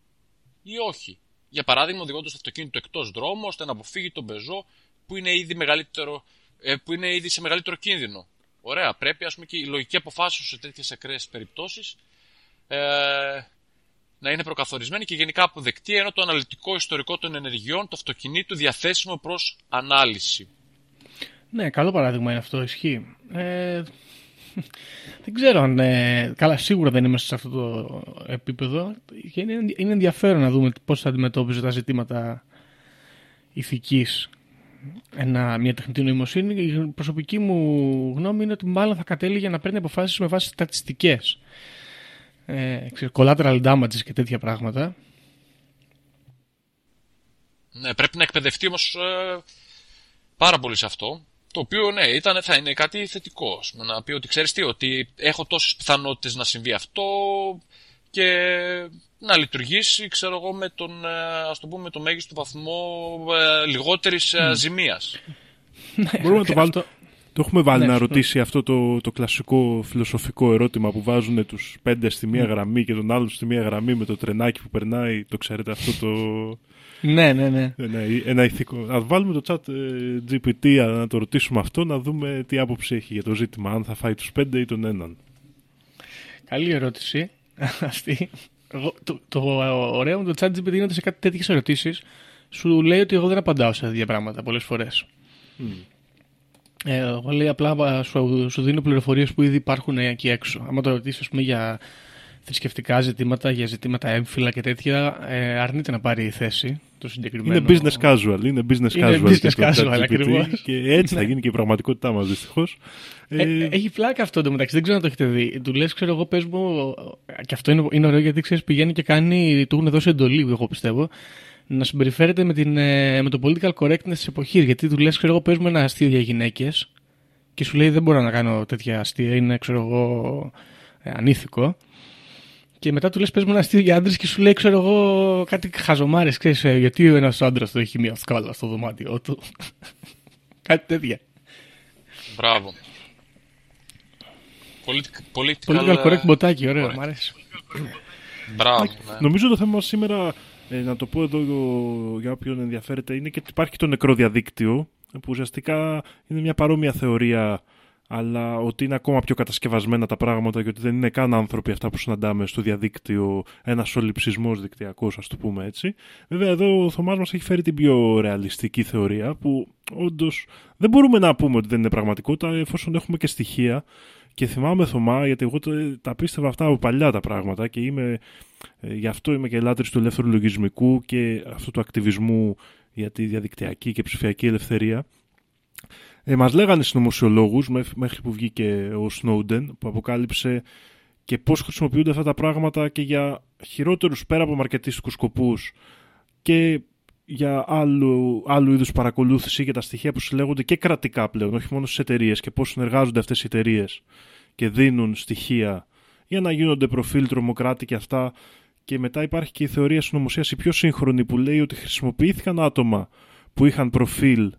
ή όχι για παράδειγμα οδηγώντας το αυτοκίνητο εκτός δρόμου ώστε να αποφύγει τον πεζό που είναι ήδη, μεγαλύτερο, ε, που είναι ήδη σε μεγαλύτερο κίνδυνο. Ωραία, πρέπει ας πούμε, και η λογική αποφάσεως σε τέτοιες ακραίες περιπτώσεις ε, να είναι προκαθορισμένη και γενικά αποδεκτή, ενώ το αναλυτικό ιστορικό των ενεργειών του αυτοκινήτου διαθέσιμο προς ανάλυση. Ναι, καλό παράδειγμα είναι αυτό, ισχύει. Ε, δεν ξέρω αν. Ε, καλά, σίγουρα δεν είμαστε σε αυτό το επίπεδο. Και είναι, είναι ενδιαφέρον να δούμε πώς θα αντιμετώπιζε τα ζητήματα ηθική μια τεχνητή νοημοσύνη. Η προσωπική μου γνώμη είναι ότι μάλλον θα κατέληγε να παίρνει αποφάσεις με βάση στατιστικές. Ε, collateral damages και τέτοια πράγματα. Ναι, πρέπει να εκπαιδευτεί όμως ε, πάρα πολύ σε αυτό. Το οποίο ναι, ήταν, θα είναι κάτι θετικό. Να πει ότι ξέρεις τι, ότι έχω τόσες πιθανότητες να συμβεί αυτό και να λειτουργήσει, ξέρω εγώ, με τον, ε, ας το πούμε, το μέγιστο βαθμό ε, λιγότερης ε, ζημίας. Ναι, Μπορούμε να το βάλουμε. Το έχουμε βάλει ναι, να ρωτήσει αυτό το, το κλασικό φιλοσοφικό ερώτημα που βάζουν τους πέντε στη μία γραμμή και τον άλλο στη μία γραμμή με το τρενάκι που περνάει. Το ξέρετε αυτό το, ναι, ναι, ναι. Ένα, ένα ηθικό. Α βάλουμε το chat ε, GPT να το ρωτήσουμε αυτό, να δούμε τι άποψη έχει για το ζήτημα. Αν θα φάει τους πέντε ή τον έναν. Καλή ερώτηση. Αυτή. Το, το ωραίο με το chat GPT είναι ότι σε κάτι τέτοιες ερωτήσεις σου λέει ότι εγώ δεν απαντάω σε τέτοια πράγματα πολλές φορές. Mm. Ε, εγώ λέει απλά σου, σου δίνω πληροφορίες που ήδη υπάρχουν εκεί έξω. Αν το ρωτήσεις, για θρησκευτικά ζητήματα, για ζητήματα έμφυλα και τέτοια, ε, αρνείται να πάρει θέση το συγκεκριμένο. Είναι business casual. Είναι business είναι casual. Business casual, ακριβώς. Και έτσι θα ναι. γίνει και η πραγματικότητά μας, δυστυχώς. Ε, ε, έχει πλάκα αυτό το μεταξύ, δεν ξέρω αν το έχετε δει. Του λες, ξέρω εγώ, πες μου. Και αυτό είναι, είναι ωραίο γιατί ξέρεις, πηγαίνει και κάνει. Του έχουν δώσει εντολή, εγώ πιστεύω, να συμπεριφέρεται με, την, ε, με το political correctness της εποχής. Γιατί του λες, ξέρω εγώ, πες μου ένα αστείο για γυναίκες και σου λέει δεν μπορώ να κάνω τέτοια αστεία, είναι ξέρω εγώ ε, ανήθικο. Και μετά του λες: Πες μου ένα αστείο για άντρες και σου λέει: Ξέρω εγώ κάτι χαζομάρες. Ξέρεις, γιατί ένας άντρας του έχει μία σκάλα στο δωμάτιό του. κάτι τέτοια. Μπράβο. Πολύ Political correct μποτάκι, ωραίο, μου αρέσει. Μπράβο. Ναι. Νομίζω το θέμα σήμερα, ε, να το πω εδώ για όποιον ενδιαφέρεται, είναι και ότι υπάρχει το νεκρό διαδίκτυο, που ουσιαστικά είναι μια παρόμοια θεωρία αλλά ότι είναι ακόμα πιο κατασκευασμένα τα πράγματα και ότι δεν είναι καν άνθρωποι αυτά που συναντάμε στο διαδίκτυο, ένα ολυψισμό δικτυακός, ας το πούμε έτσι. Βέβαια, εδώ ο Θωμάς μας έχει φέρει την πιο ρεαλιστική θεωρία, που όντως δεν μπορούμε να πούμε ότι δεν είναι πραγματικότητα, εφόσον έχουμε και στοιχεία. Και θυμάμαι Θωμά, γιατί εγώ τα πίστευα αυτά από παλιά τα πράγματα και είμαι, ε, γι' αυτό είμαι και λάτρης του ελεύθερου λογισμικού και αυτού του ακτιβισμού για τη διαδικτυακή και ψηφιακή ελευθερία. Ε, μας λέγανε συνωμοσιολόγους μέχρι που βγήκε ο Σνόντεν που αποκάλυψε και πώς χρησιμοποιούνται αυτά τα πράγματα και για χειρότερους πέρα από μαρκετίστικους σκοπούς και για άλλου, άλλου είδους παρακολούθηση για τα στοιχεία που συλλέγονται και κρατικά πλέον, όχι μόνο στις εταιρείες και πώς συνεργάζονται αυτές οι εταιρείες και δίνουν στοιχεία για να γίνονται προφίλ τρομοκράτη και αυτά. Και μετά υπάρχει και η θεωρία συνωμοσίας η πιο σύγχρονη που λέει ότι χρησιμοποιήθηκαν άτομα που είχαν προφίλ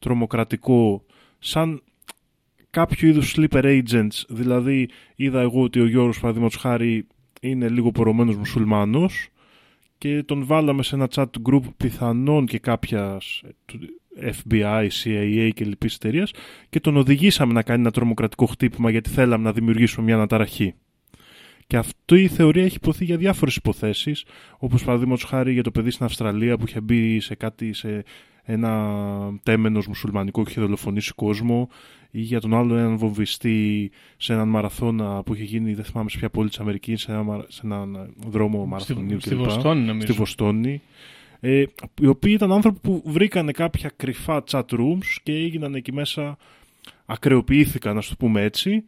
τρομοκρατικό σαν κάποιο είδους sleeper agents, δηλαδή είδα εγώ ότι ο Γιώργος παραδείγματος χάρη είναι λίγο πορωμένος μουσουλμάνος και τον βάλαμε σε ένα chat group πιθανόν και κάποιας FBI, CIA και λοιπής εταιρεία και τον οδηγήσαμε να κάνει ένα τρομοκρατικό χτύπημα γιατί θέλαμε να δημιουργήσουμε μια αναταραχή. Και αυτή η θεωρία έχει υποθεί για διάφορες υποθέσεις, όπως παραδείγματος χάρη για το παιδί στην Αυστραλία που είχε μπει σε κάτι, σε ένα τέμενος μουσουλμανικό και είχε δολοφονήσει κόσμο ή για τον άλλο έναν βομβιστή σε έναν μαραθώνα που είχε γίνει, δεν θυμάμαι σε ποια πόλη της Αμερικής, σε, ένα, σε έναν δρόμο μαραθωνίου Στη, στη Βοστόνη νομίζω. Στη Βοστόνη. Ε, οι οποίοι ήταν άνθρωποι που βρήκανε κάποια κρυφά chat rooms και έγιναν εκεί μέσα, ακρεοποιήθηκαν, να το πούμε έτσι,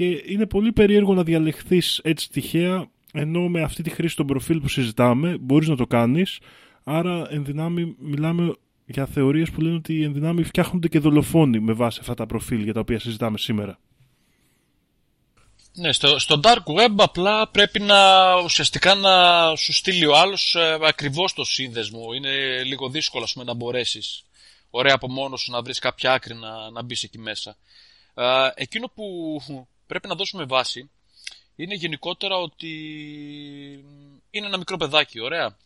και είναι πολύ περίεργο να διαλεχθείς έτσι τυχαία, ενώ με αυτή τη χρήση των προφίλ που συζητάμε μπορείς να το κάνεις, άρα εν δυνάμει μιλάμε για θεωρίες που λένε ότι εν δυνάμει φτιάχνονται και δολοφόνοι με βάση αυτά τα προφίλ για τα οποία συζητάμε σήμερα. Ναι, στο, στο dark web απλά πρέπει να ουσιαστικά να σου στείλει ο άλλος ε, ακριβώς το σύνδεσμο. Είναι λίγο δύσκολο πούμε, να μπορέσεις ωραία από μόνος σου να βρεις κάποια άκρη να, να μπεις εκεί μέσα. Ε, εκείνο που πρέπει να δώσουμε βάση είναι γενικότερα ότι είναι ένα μικρό παιδάκι, ωραία,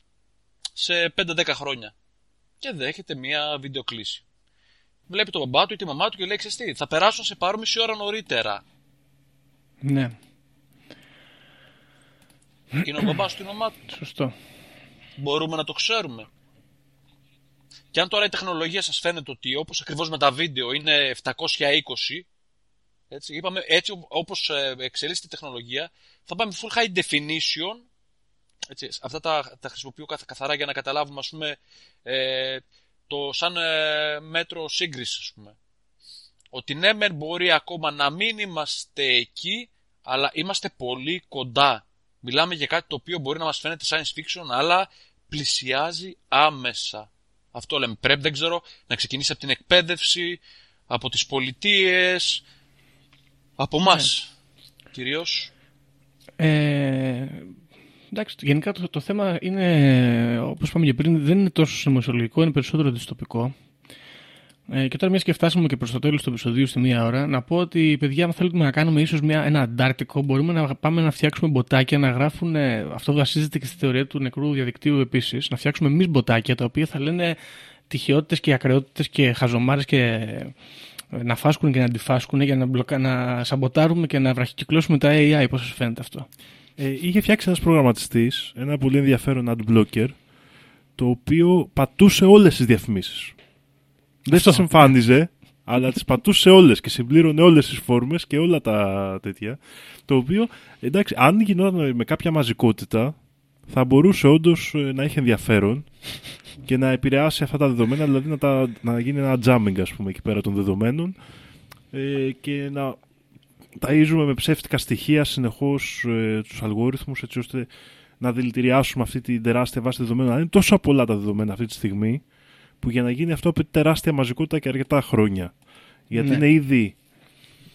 σε 5-10 χρόνια και δέχεται μια βιντεοκλήση. Βλέπει τον μπαμπά του ή τη μαμά του και λέει: Ξέρεις τι, θα περάσω να σε πάρω μισή ώρα νωρίτερα. Ναι. Είναι ο μπαμπάς του ή η μαμά του. Σωστό. Μπορούμε να το ξέρουμε. Και αν τώρα η τεχνολογία σας φαίνεται ότι όπως ακριβώς με τα βίντεο είναι 720, έτσι, είπαμε, έτσι όπως ε, εξελίσσεται η τεχνολογία, θα πάμε full high definition, έτσι, αυτά τα, τα χρησιμοποιώ καθαρά για να καταλάβουμε, ας πούμε, ε, το σαν ε, μέτρο σύγκρισης, ας πούμε. Ότι ναι, μεν μπορεί ακόμα να μην είμαστε εκεί, αλλά είμαστε πολύ κοντά. Μιλάμε για κάτι το οποίο μπορεί να μας φαίνεται science fiction, αλλά πλησιάζει άμεσα. Αυτό λέμε. Πρέπει, δεν ξέρω, να ξεκινήσει από την εκπαίδευση, από τις πολιτείες, από εμάς. Ναι. Κυρίως. Ε, εντάξει, γενικά το, το θέμα είναι, όπως είπαμε και πριν, δεν είναι τόσο συνωμοσιολογικό, είναι περισσότερο δυστοπικό. Ε, και τώρα, μιας και φτάσαμε και προς το τέλος του επεισοδίου στη μία ώρα, να πω ότι παιδιά, αν θέλουμε να κάνουμε ίσως ένα αντάρτικο, μπορούμε να πάμε να φτιάξουμε μποτάκια να γράφουν. Αυτό βασίζεται και στη θεωρία του νεκρού διαδικτύου επίσης. Να φτιάξουμε εμείς μποτάκια τα οποία θα λένε τυχεότητε και ακρεότητες και χαζομάρες και ε, να φάσκουν και να αντιφάσκουν για να, μπλοκα... να σαμποτάρουμε και να βραχικυκλώσουμε τα AI. Πώς σας φαίνεται αυτό; Ε, είχε φτιάξει ένας προγραμματιστής, ένα πολύ ενδιαφέρον adblocker, το οποίο πατούσε όλες τις διαφημίσεις. Δεν σας εμφάνιζε, αλλά τις πατούσε όλες και συμπλήρωνε όλες τις φόρμες και όλα τα τέτοια. Το οποίο, εντάξει, αν γινόταν με κάποια μαζικότητα, θα μπορούσε όντως ε, να έχει ενδιαφέρον και να επηρεάσει αυτά τα δεδομένα, δηλαδή να, τα, να γίνει ένα jamming, ας πούμε, εκεί πέρα των δεδομένων ε, και να ταΐζουμε με ψεύτικα στοιχεία συνεχώς ε, τους αλγόριθμους έτσι ώστε να δηλητηριάσουμε αυτή την τεράστια βάση δεδομένων. είναι τόσο πολλά τα δεδομένα αυτή τη στιγμή που για να γίνει αυτό απαιτεί τεράστια μαζικότητα και αρκετά χρόνια. Γιατί Ναι. είναι ήδη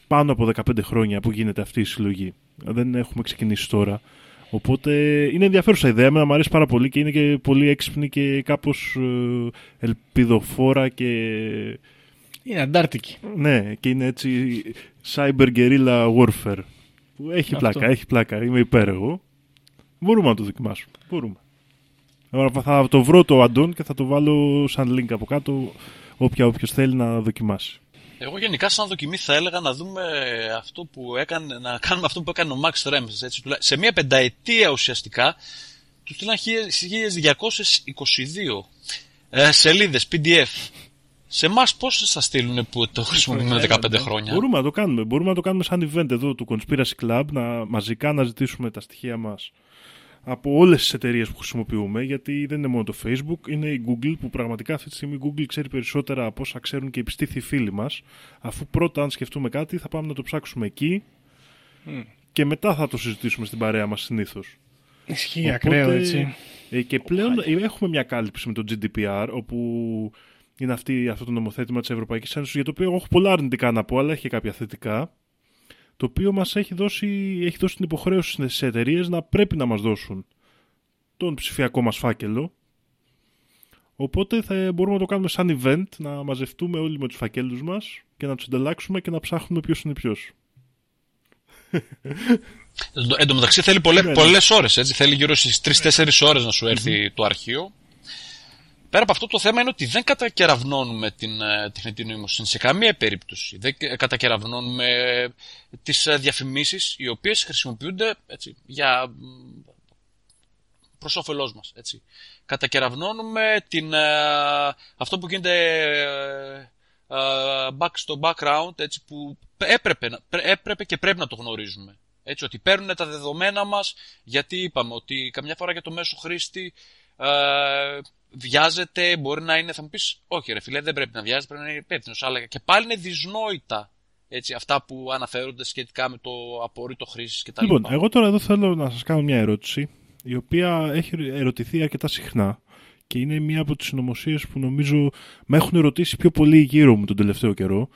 πάνω από 15 χρόνια που γίνεται αυτή η συλλογή. Δεν έχουμε ξεκινήσει τώρα. Οπότε είναι ενδιαφέρουσα ιδέα. Εμένα μου αρέσει πάρα πολύ και είναι και πολύ έξυπνη και κάπως ε, ελπιδοφόρα και Είναι αντάρτικη. ναι, και είναι έτσι cyber guerrilla warfare. Που έχει Αυτό. πλάκα, έχει πλάκα. Είμαι υπέρ εγώ. Μπορούμε να το δοκιμάσουμε. Μπορούμε. Τώρα θα το βρω το Αντών και θα το βάλω σαν link από κάτω όποια όποιος θέλει να δοκιμάσει. Εγώ γενικά σαν δοκιμή θα έλεγα να δούμε αυτό που έκανε, να κάνουμε αυτό που έκανε ο Max Rems. Έτσι, τουλά- σε μια πενταετία ουσιαστικά του στείλαν 1222 ε, σελίδες PDF. Σε εμάς πώς θα στείλουν που το χρησιμοποιούμε 15 χρόνια; Μπορούμε να το κάνουμε. Μπορούμε να το κάνουμε σαν event εδώ του Conspiracy Club, να μαζικά να ζητήσουμε τα στοιχεία μας από όλες τις εταιρείες που χρησιμοποιούμε, γιατί δεν είναι μόνο το Facebook, είναι η Google που πραγματικά αυτή τη στιγμή η Google ξέρει περισσότερα από όσα ξέρουν και οι πιστήθοι φίλοι μας, αφού πρώτα αν σκεφτούμε κάτι θα πάμε να το ψάξουμε εκεί και μετά θα το συζητήσουμε στην παρέα μας συνήθως. Ισχύει Οπότε, ακραίο έτσι. ε, και πλέον ε, έχουμε μια κάλυψη με το GDPR, όπου είναι αυτή, αυτό το νομοθέτημα της Ευρωπαϊκής Ένωσης, για το οποίο εγώ έχω πολλά αρνητικά να πω, αλλά έχει και κάποια θετικά, το οποίο μας έχει δώσει, έχει δώσει την υποχρέωση στις εταιρείες να πρέπει να μας δώσουν τον ψηφιακό μας φάκελο. Οπότε θα μπορούμε να το κάνουμε σαν event, να μαζευτούμε όλοι με τους φακέλους μας και να τους ανταλλάξουμε και να ψάχνουμε ποιος είναι ποιος. Εν τω μεταξύ θέλει πολλές, Ναι, ναι. πολλές ώρες, έτσι. Θέλει γύρω στις 3-4 ώρες να σου έρθει το αρχείο. Πέρα από αυτό το θέμα είναι ότι δεν κατακεραυνώνουμε την ε, τεχνητή νοημοσύνη σε καμία περίπτωση. Δεν κα- κατακεραυνώνουμε τις ε, διαφημίσεις οι οποίες χρησιμοποιούνται έτσι, για μ, προς όφελός μας. Έτσι. Κατακεραυνώνουμε την, ε, αυτό που γίνεται ε, ε, back στο background έτσι, που έπρεπε, να- πρέ- έπρεπε και πρέπει να το γνωρίζουμε. Έτσι, ότι παίρνουν τα δεδομένα μας γιατί είπαμε ότι καμιά φορά για το μέσο χρήστη ε, βιάζεται, μπορεί να είναι, θα μου πεις, όχι ρε φίλε δεν πρέπει να βιάζεται, πρέπει να είναι υπεύθυνος. αλλά και πάλι είναι δυσνόητα έτσι, αυτά που αναφέρονται σχετικά με το απορρίτο χρήσης κτλ. Λοιπόν, εγώ τώρα εδώ θέλω να σας κάνω μια ερώτηση, η οποία έχει ερωτηθεί αρκετά συχνά και είναι μία από τις συνωμοσίες που νομίζω με έχουν ερωτήσει πιο πολύ γύρω μου τον τελευταίο καιρό.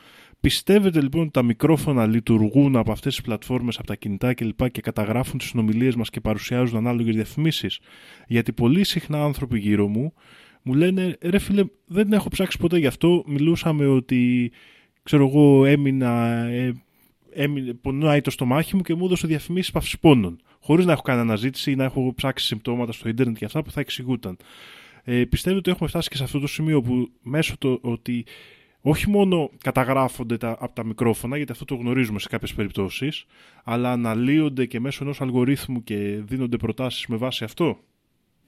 Πιστεύετε λοιπόν ότι τα μικρόφωνα λειτουργούν από αυτές τις πλατφόρμες, από τα κινητά κλπ. και καταγράφουν τις συνομιλίες μας και παρουσιάζουν ανάλογες διαφημίσεις; Γιατί πολύ συχνά άνθρωποι γύρω μου μου λένε ρε φίλε δεν έχω ψάξει ποτέ γι' αυτό, μιλούσαμε ότι ξέρω εγώ έμεινα, ε, έμεινε, πονάει το στομάχι μου και μου έδωσε διαφημίσεις παυσπώνων. Χωρίς να έχω κάνει αναζήτηση ή να έχω ψάξει συμπτώματα στο ίντερνετ και αυτά που θα εξηγούταν. Ε, πιστεύω ότι έχουμε φτάσει και σε αυτό το σημείο που μέσω το ότι όχι μόνο καταγράφονται τα, από τα μικρόφωνα, γιατί αυτό το γνωρίζουμε σε κάποιες περιπτώσεις, αλλά αναλύονται και μέσω ενός αλγορίθμου και δίνονται προτάσεις με βάση αυτό.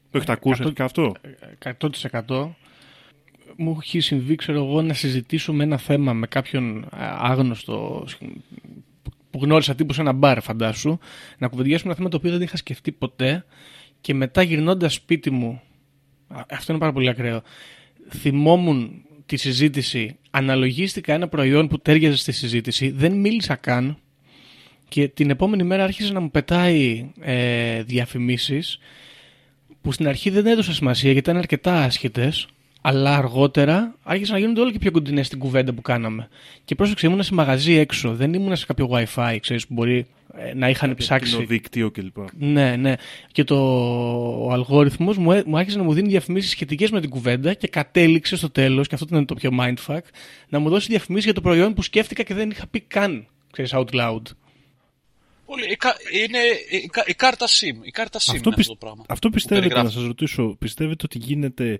Το έχετε ακούσει εκατό- και αυτό; 100% μου έχει συμβεί, ξέρω εγώ, να συζητήσω με ένα θέμα με κάποιον α, άγνωστο που γνώρισα τύπου σε ένα μπαρ, φαντάσου, να κουβεντιάσουμε ένα θέμα το οποίο δεν είχα σκεφτεί ποτέ και μετά γυρνώντας σπίτι μου, α, αυτό είναι πάρα πολύ ακραίο, θυμόμουν τη συζήτηση, αναλογίστηκα ένα προϊόν που τέριαζε στη συζήτηση, δεν μίλησα καν και την επόμενη μέρα άρχισε να μου πετάει ε, διαφημίσεις που στην αρχή δεν έδωσα σημασία γιατί ήταν αρκετά άσχετες, αλλά αργότερα άρχισαν να γίνονται όλο και πιο κοντινές στην κουβέντα που κάναμε. Και πρόσεξε, ήμουν σε μαγαζί έξω, δεν ήμουν σε κάποιο WiFi, ξέρεις, που μπορεί ε, να είχαν ψάξει. Κοινό δίκτυο κλπ. Ναι, ναι. Και το, ο αλγόριθμος μου, έ- μου άρχισε να μου δίνει διαφημίσεις σχετικές με την κουβέντα και κατέληξε στο τέλος, και αυτό ήταν το πιο mindfuck, να μου δώσει διαφημίσεις για το προϊόν που σκέφτηκα και δεν είχα πει καν. Ξέρεις, out loud. Πολύ, η, κα- είναι η, κα- η κάρτα SIM. Η κάρτα SIM Αυτό, είναι πισ- αυτό το πράγμα. αυτό που πιστεύετε, να περιγράφει. σας ρωτήσω, πιστεύετε ότι γίνεται ε,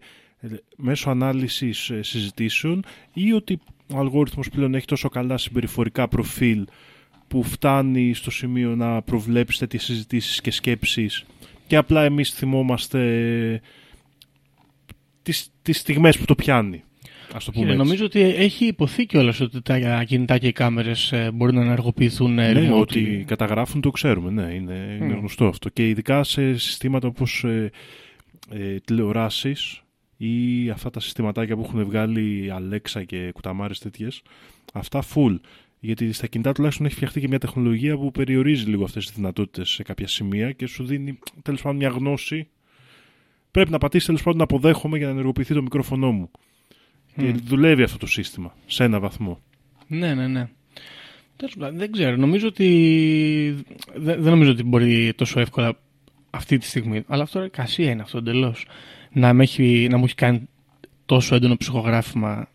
μέσω ανάλυσης ε, συζητήσεων ή ότι ο αλγόριθμος πλέον έχει τόσο καλά συμπεριφορικά προφίλ που φτάνει στο σημείο να προβλέψει τέτοιες συζητήσεις και σκέψεις και απλά εμείς θυμόμαστε ε, τις, τις στιγμές που το πιάνει. Ας το πούμε Κύριε, έτσι. νομίζω ότι έχει υποθεί κιόλας ότι τα κινητά και οι κάμερες μπορούν να ενεργοποιηθούν ε, Ναι, remotely. ότι καταγράφουν το ξέρουμε, ναι, είναι, είναι Μμ. γνωστό αυτό. Και ειδικά σε συστήματα όπως ε, ε, τηλεοράσεις ή αυτά τα συστηματάκια που έχουν βγάλει η Alexa και κουταμάρες τέτοιες, αυτά full. Γιατί στα κινητά τουλάχιστον έχει φτιαχτεί και μια τεχνολογία που περιορίζει λίγο αυτές τις δυνατότητες σε κάποια σημεία και σου δίνει τέλος πάντων μια γνώση. Πρέπει να πατήσεις τέλος πάντων να αποδέχομαι για να ενεργοποιηθεί το μικρόφωνο μου. Και Μμ. δουλεύει αυτό το σύστημα σε ένα βαθμό. Ναι, ναι, ναι. Τέλος πάντων, δεν ξέρω. Νομίζω ότι. Δεν, δεν νομίζω ότι μπορεί τόσο εύκολα αυτή τη στιγμή. Αλλά αυτό εικασία είναι αυτό εντελώς. Να, με έχει- να μου έχει κάνει τόσο έντονο ψυχογράφημα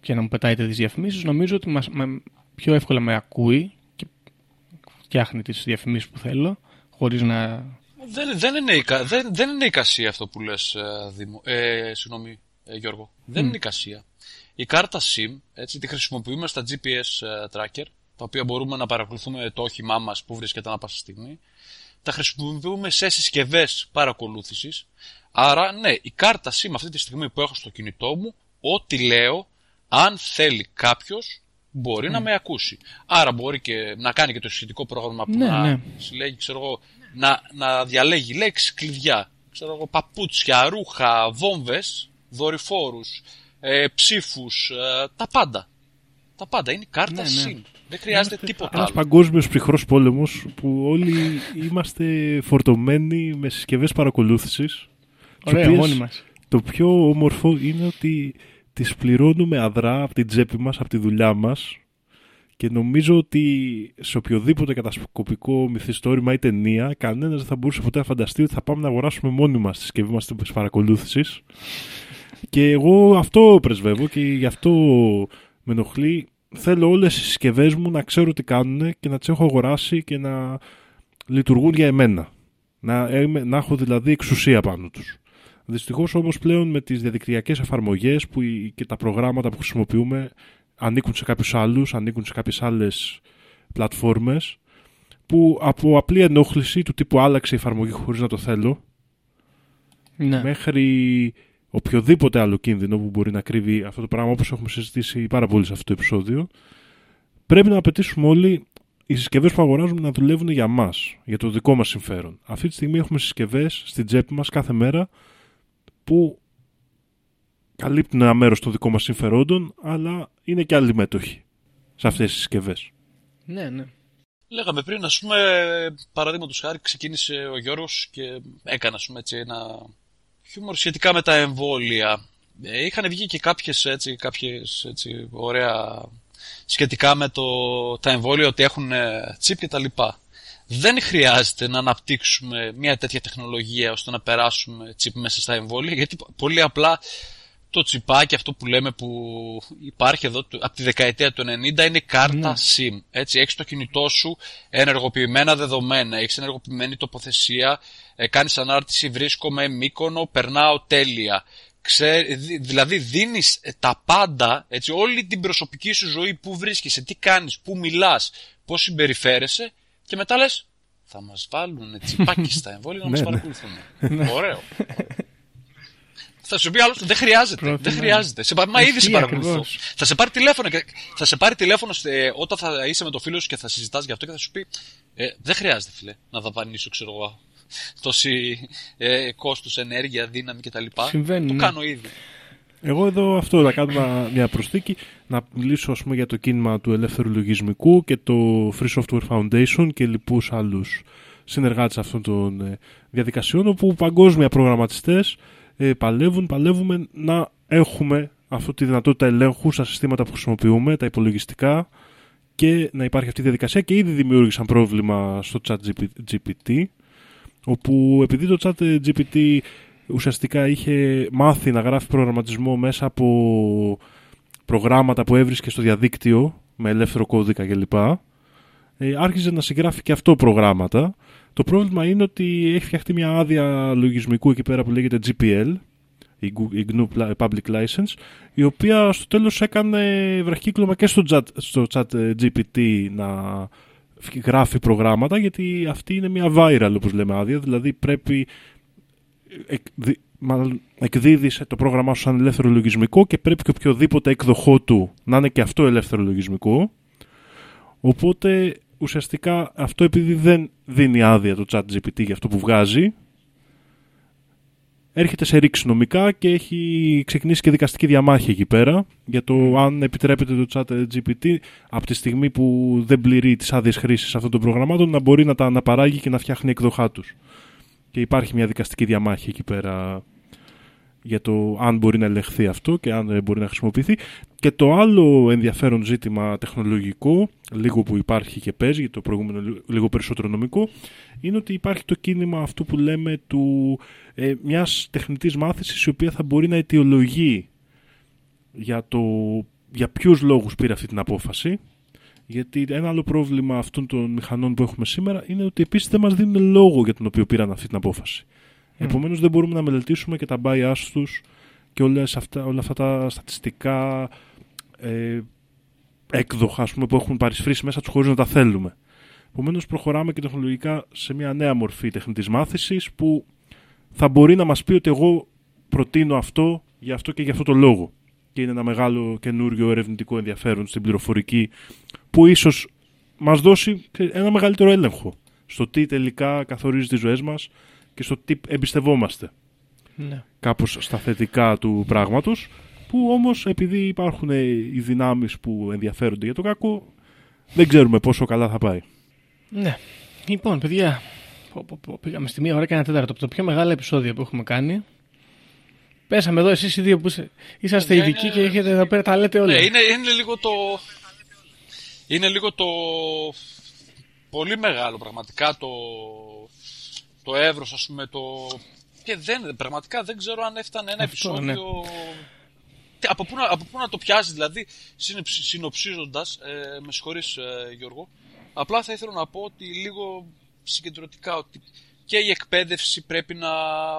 και να μου πετάει τέτοιες διαφημίσεις. Νομίζω ότι μας, με- πιο εύκολα με ακούει και φτιάχνει τις διαφημίσεις που θέλω. Χωρίς να. Δεν, δεν, είναι, εικα- δεν, δεν είναι εικασία αυτό που λες, ε, Δήμο. Ε, συγγνώμη, ε, Γιώργο. Δεν είναι εικασία. Η κάρτα SIM, έτσι, τη χρησιμοποιούμε στα GPS ε, tracker, τα οποία μπορούμε να παρακολουθούμε το όχημά μας που βρίσκεται ανά πάσα στιγμή. Τα χρησιμοποιούμε σε συσκευές παρακολούθησης. Άρα, ναι, η κάρτα SIM αυτή τη στιγμή που έχω στο κινητό μου, ό,τι λέω, αν θέλει κάποιος, μπορεί να με ακούσει. Άρα μπορεί και να κάνει και το σχετικό πρόγραμμα που Ναι, να ναι. συλλέγει, ξέρω εγώ, να, να διαλέγει λέξεις κλειδιά. Ξέρω εγώ, παπούτσια, ρούχα, βόμβες, δορυφόρους, ε, ψήφους, ε, τα πάντα. Τα πάντα. Είναι η κάρτα Ναι, ναι. SIM. Δεν χρειάζεται τίποτα Ένας άλλο. παγκόσμιος ψυχρός πόλεμος που όλοι είμαστε φορτωμένοι με συσκευές παρακολούθησης. τις Ωραία, οποίες μόνοι μας. Το πιο όμορφο είναι ότι τις πληρώνουμε αδρά από την τσέπη μας, από τη δουλειά μας Και νομίζω ότι σε οποιοδήποτε κατασκοπικό μυθιστόρημα ή ταινία, κανένας δεν θα μπορούσε ποτέ να φανταστεί ότι θα πάμε να αγοράσουμε μόνοι μας τη συσκευή μας της παρακολούθησης. Και εγώ αυτό πρεσβεύω και γι' αυτό με ενοχλεί. Θέλω όλες οι συσκευές μου να ξέρω τι κάνουν και να τις έχω αγοράσει και να λειτουργούν για εμένα. Να, είμαι- να έχω δηλαδή εξουσία πάνω τους. Δυστυχώς όμως πλέον με τις διαδικτυακές εφαρμογές και τα προγράμματα που χρησιμοποιούμε ανήκουν σε κάποιους άλλους, ανήκουν σε κάποιες άλλες πλατφόρμες που από απλή ενόχληση του τύπου άλλαξε η εφαρμογή χωρίς να το θέλω Ναι. μέχρι οποιοδήποτε άλλο κίνδυνο που μπορεί να κρύβει αυτό το πράγμα όπως έχουμε συζητήσει πάρα πολύ σε αυτό το επεισόδιο πρέπει να απαιτήσουμε όλοι οι συσκευές που αγοράζουμε να δουλεύουν για μας, για το δικό μας συμφέρον. Αυτή τη στιγμή έχουμε συσκευές στην τσέπη μας κάθε μέρα που καλύπτουν ένα μέρος των δικών μας συμφερόντων αλλά είναι και άλλοι μέτοχοι σε αυτές τις συσκευές. ναι, ναι. Λέγαμε πριν, ας πούμε, παραδείγματος χάρη, ξεκίνησε ο Γιώργος και έκανε ας πούμε, έτσι, ένα χιούμορ σχετικά με τα εμβόλια. Ε, είχαν βγει και κάποιες, έτσι, κάποιες έτσι, ωραία σχετικά με το, τα εμβόλια ότι έχουν ε, τσίπ και τα λοιπά. Δεν χρειάζεται να αναπτύξουμε μια τέτοια τεχνολογία ώστε να περάσουμε τσίπ μέσα στα εμβόλια γιατί πολύ απλά το τσιπάκι αυτό που λέμε που υπάρχει εδώ του- από τη δεκαετία του 90 είναι κάρτα SIM. Έτσι, έχεις το κινητό σου ενεργοποιημένα δεδομένα, έχεις ενεργοποιημένη τοποθεσία, ε, κάνεις ανάρτηση, βρίσκομαι μήκονο, περνάω τέλεια. Ξέ, δη- δηλαδή δίνεις ε, τα πάντα, έτσι, όλη την προσωπική σου ζωή, που βρίσκεσαι, τι κάνεις, που μιλάς, πώς συμπεριφέρεσαι και μετά λες θα μας βάλουν τσιπάκι στα εμβόλια να μας Ναι, ναι. παρακολουθούν. Ωραίο. Θα σου πει άλλο, δεν χρειάζεται. Πρώτον, δεν ναι. χρειάζεται. Σε, πα- μα ήδη σε Ισχύει παρακολουθώ. ακριβώς. Θα σε πάρει τηλέφωνο, και, θα σε πάρει τηλέφωνο στε- όταν θα είσαι με το φίλο σου και θα συζητάς γι' αυτό και θα σου πει ε, Δεν χρειάζεται, φίλε, να δαπανίσω, ξέρω εγώ, τόση ε, κόστος, ενέργεια, δύναμη κτλ. Συμβαίνει, Το ναι. κάνω ήδη. Εγώ εδώ αυτό να κάνω μια προσθήκη, να μιλήσω ας πούμε για το κίνημα του ελεύθερου λογισμικού και το Free Software Foundation και λοιπούς άλλους συνεργάτες αυτών των ε, διαδικασιών όπου παγκόσμια προγραμματιστές ε, παλεύουν, παλεύουμε να έχουμε αυτή τη δυνατότητα ελέγχου στα συστήματα που χρησιμοποιούμε, τα υπολογιστικά και να υπάρχει αυτή η διαδικασία και ήδη δημιούργησαν πρόβλημα στο chat GPT όπου επειδή το chat GPT ουσιαστικά είχε μάθει να γράφει προγραμματισμό μέσα από προγράμματα που έβρισκε στο διαδίκτυο με ελεύθερο κώδικα κλπ. Ε, άρχιζε να συγγράφει και αυτό προγράμματα. Το πρόβλημα είναι ότι έχει φτιαχτεί μια άδεια λογισμικού εκεί πέρα που λέγεται GPL, η Gu- η GNU Pla- Public License, η οποία στο τέλος έκανε βραχύκλωμα και στο chat, στο chat ε, GPT να φ- γράφει προγράμματα γιατί αυτή είναι μια viral όπως λέμε άδεια, δηλαδή πρέπει εκ, δι- μάλλον εκδίδεις το πρόγραμμά σου σαν ελεύθερο λογισμικό και πρέπει και οποιοδήποτε εκδοχό του να είναι και αυτό ελεύθερο λογισμικό. Οπότε ουσιαστικά αυτό επειδή δεν δίνει άδεια το chat GPT για αυτό που βγάζει έρχεται σε ρήξη νομικά και έχει ξεκινήσει και δικαστική διαμάχη εκεί πέρα για το αν επιτρέπεται το chat GPT από τη στιγμή που δεν πληρεί τις άδειες χρήσης αυτών των προγραμμάτων να μπορεί να τα αναπαράγει και να φτιάχνει εκδοχά τους. Και υπάρχει μια δικαστική διαμάχη εκεί πέρα για το αν μπορεί να ελεγχθεί αυτό και αν ε, μπορεί να χρησιμοποιηθεί. Και το άλλο ενδιαφέρον ζήτημα τεχνολογικό, λίγο που υπάρχει και παίζει, γιατί το προηγούμενο λι- λίγο περισσότερο νομικό, είναι ότι υπάρχει το κίνημα αυτού που λέμε του, ε, μιας τεχνητής μάθησης η οποία θα μπορεί να αιτιολογεί για, το, για ποιους λόγους πήρε αυτή την απόφαση. Γιατί ένα άλλο πρόβλημα αυτών των μηχανών που έχουμε σήμερα είναι ότι επίσης δεν μας δίνουν λόγο για τον οποίο πήραν αυτή την απόφαση. Επομένως δεν μπορούμε να μελετήσουμε και τα bias τους και όλες αυτά, όλα αυτά τα στατιστικά ε, έκδοχα ας πούμε, που έχουν παρισφρήσει μέσα τους χωρίς να τα θέλουμε. Επομένως προχωράμε και τεχνολογικά σε μια νέα μορφή τεχνητής μάθησης που θα μπορεί να μας πει ότι εγώ προτείνω αυτό για αυτό και για αυτό το λόγο. Και είναι ένα μεγάλο καινούριο ερευνητικό ενδιαφέρον στην πληροφορική που ίσως μας δώσει ένα μεγαλύτερο έλεγχο στο τι τελικά καθορίζει τις ζωές μας και στο τι εμπιστευόμαστε ναι. κάπως στα θετικά του πράγματος που όμως επειδή υπάρχουν οι δυνάμεις που ενδιαφέρονται για το κακό δεν ξέρουμε πόσο καλά θα πάει. Ναι. Λοιπόν, παιδιά, πω, πω, πω, πήγαμε στη μία ώρα και ένα τέταρτο από το πιο μεγάλο επεισόδιο που έχουμε κάνει. Πέσαμε εδώ εσείς οι δύο που είστε, είσαστε Παιδιά, ειδικοί είναι- και έχετε εδώ πέρα τα λέτε όλα. Ναι, είναι, είναι λίγο το. είναι λίγο το πολύ μεγάλο πραγματικά το, το εύρος ας πούμε το... και δεν, πραγματικά δεν ξέρω αν έφτανε ένα Αυτό, ναι. επεισόδιο Τι- από, πού να, από πού να το πιάσει δηλαδή συνοψ- συνοψίζοντας ε, με συγχωρείς ε, Γιώργο απλά θα ήθελα να πω ότι λίγο συγκεντρωτικά ότι και η εκπαίδευση πρέπει να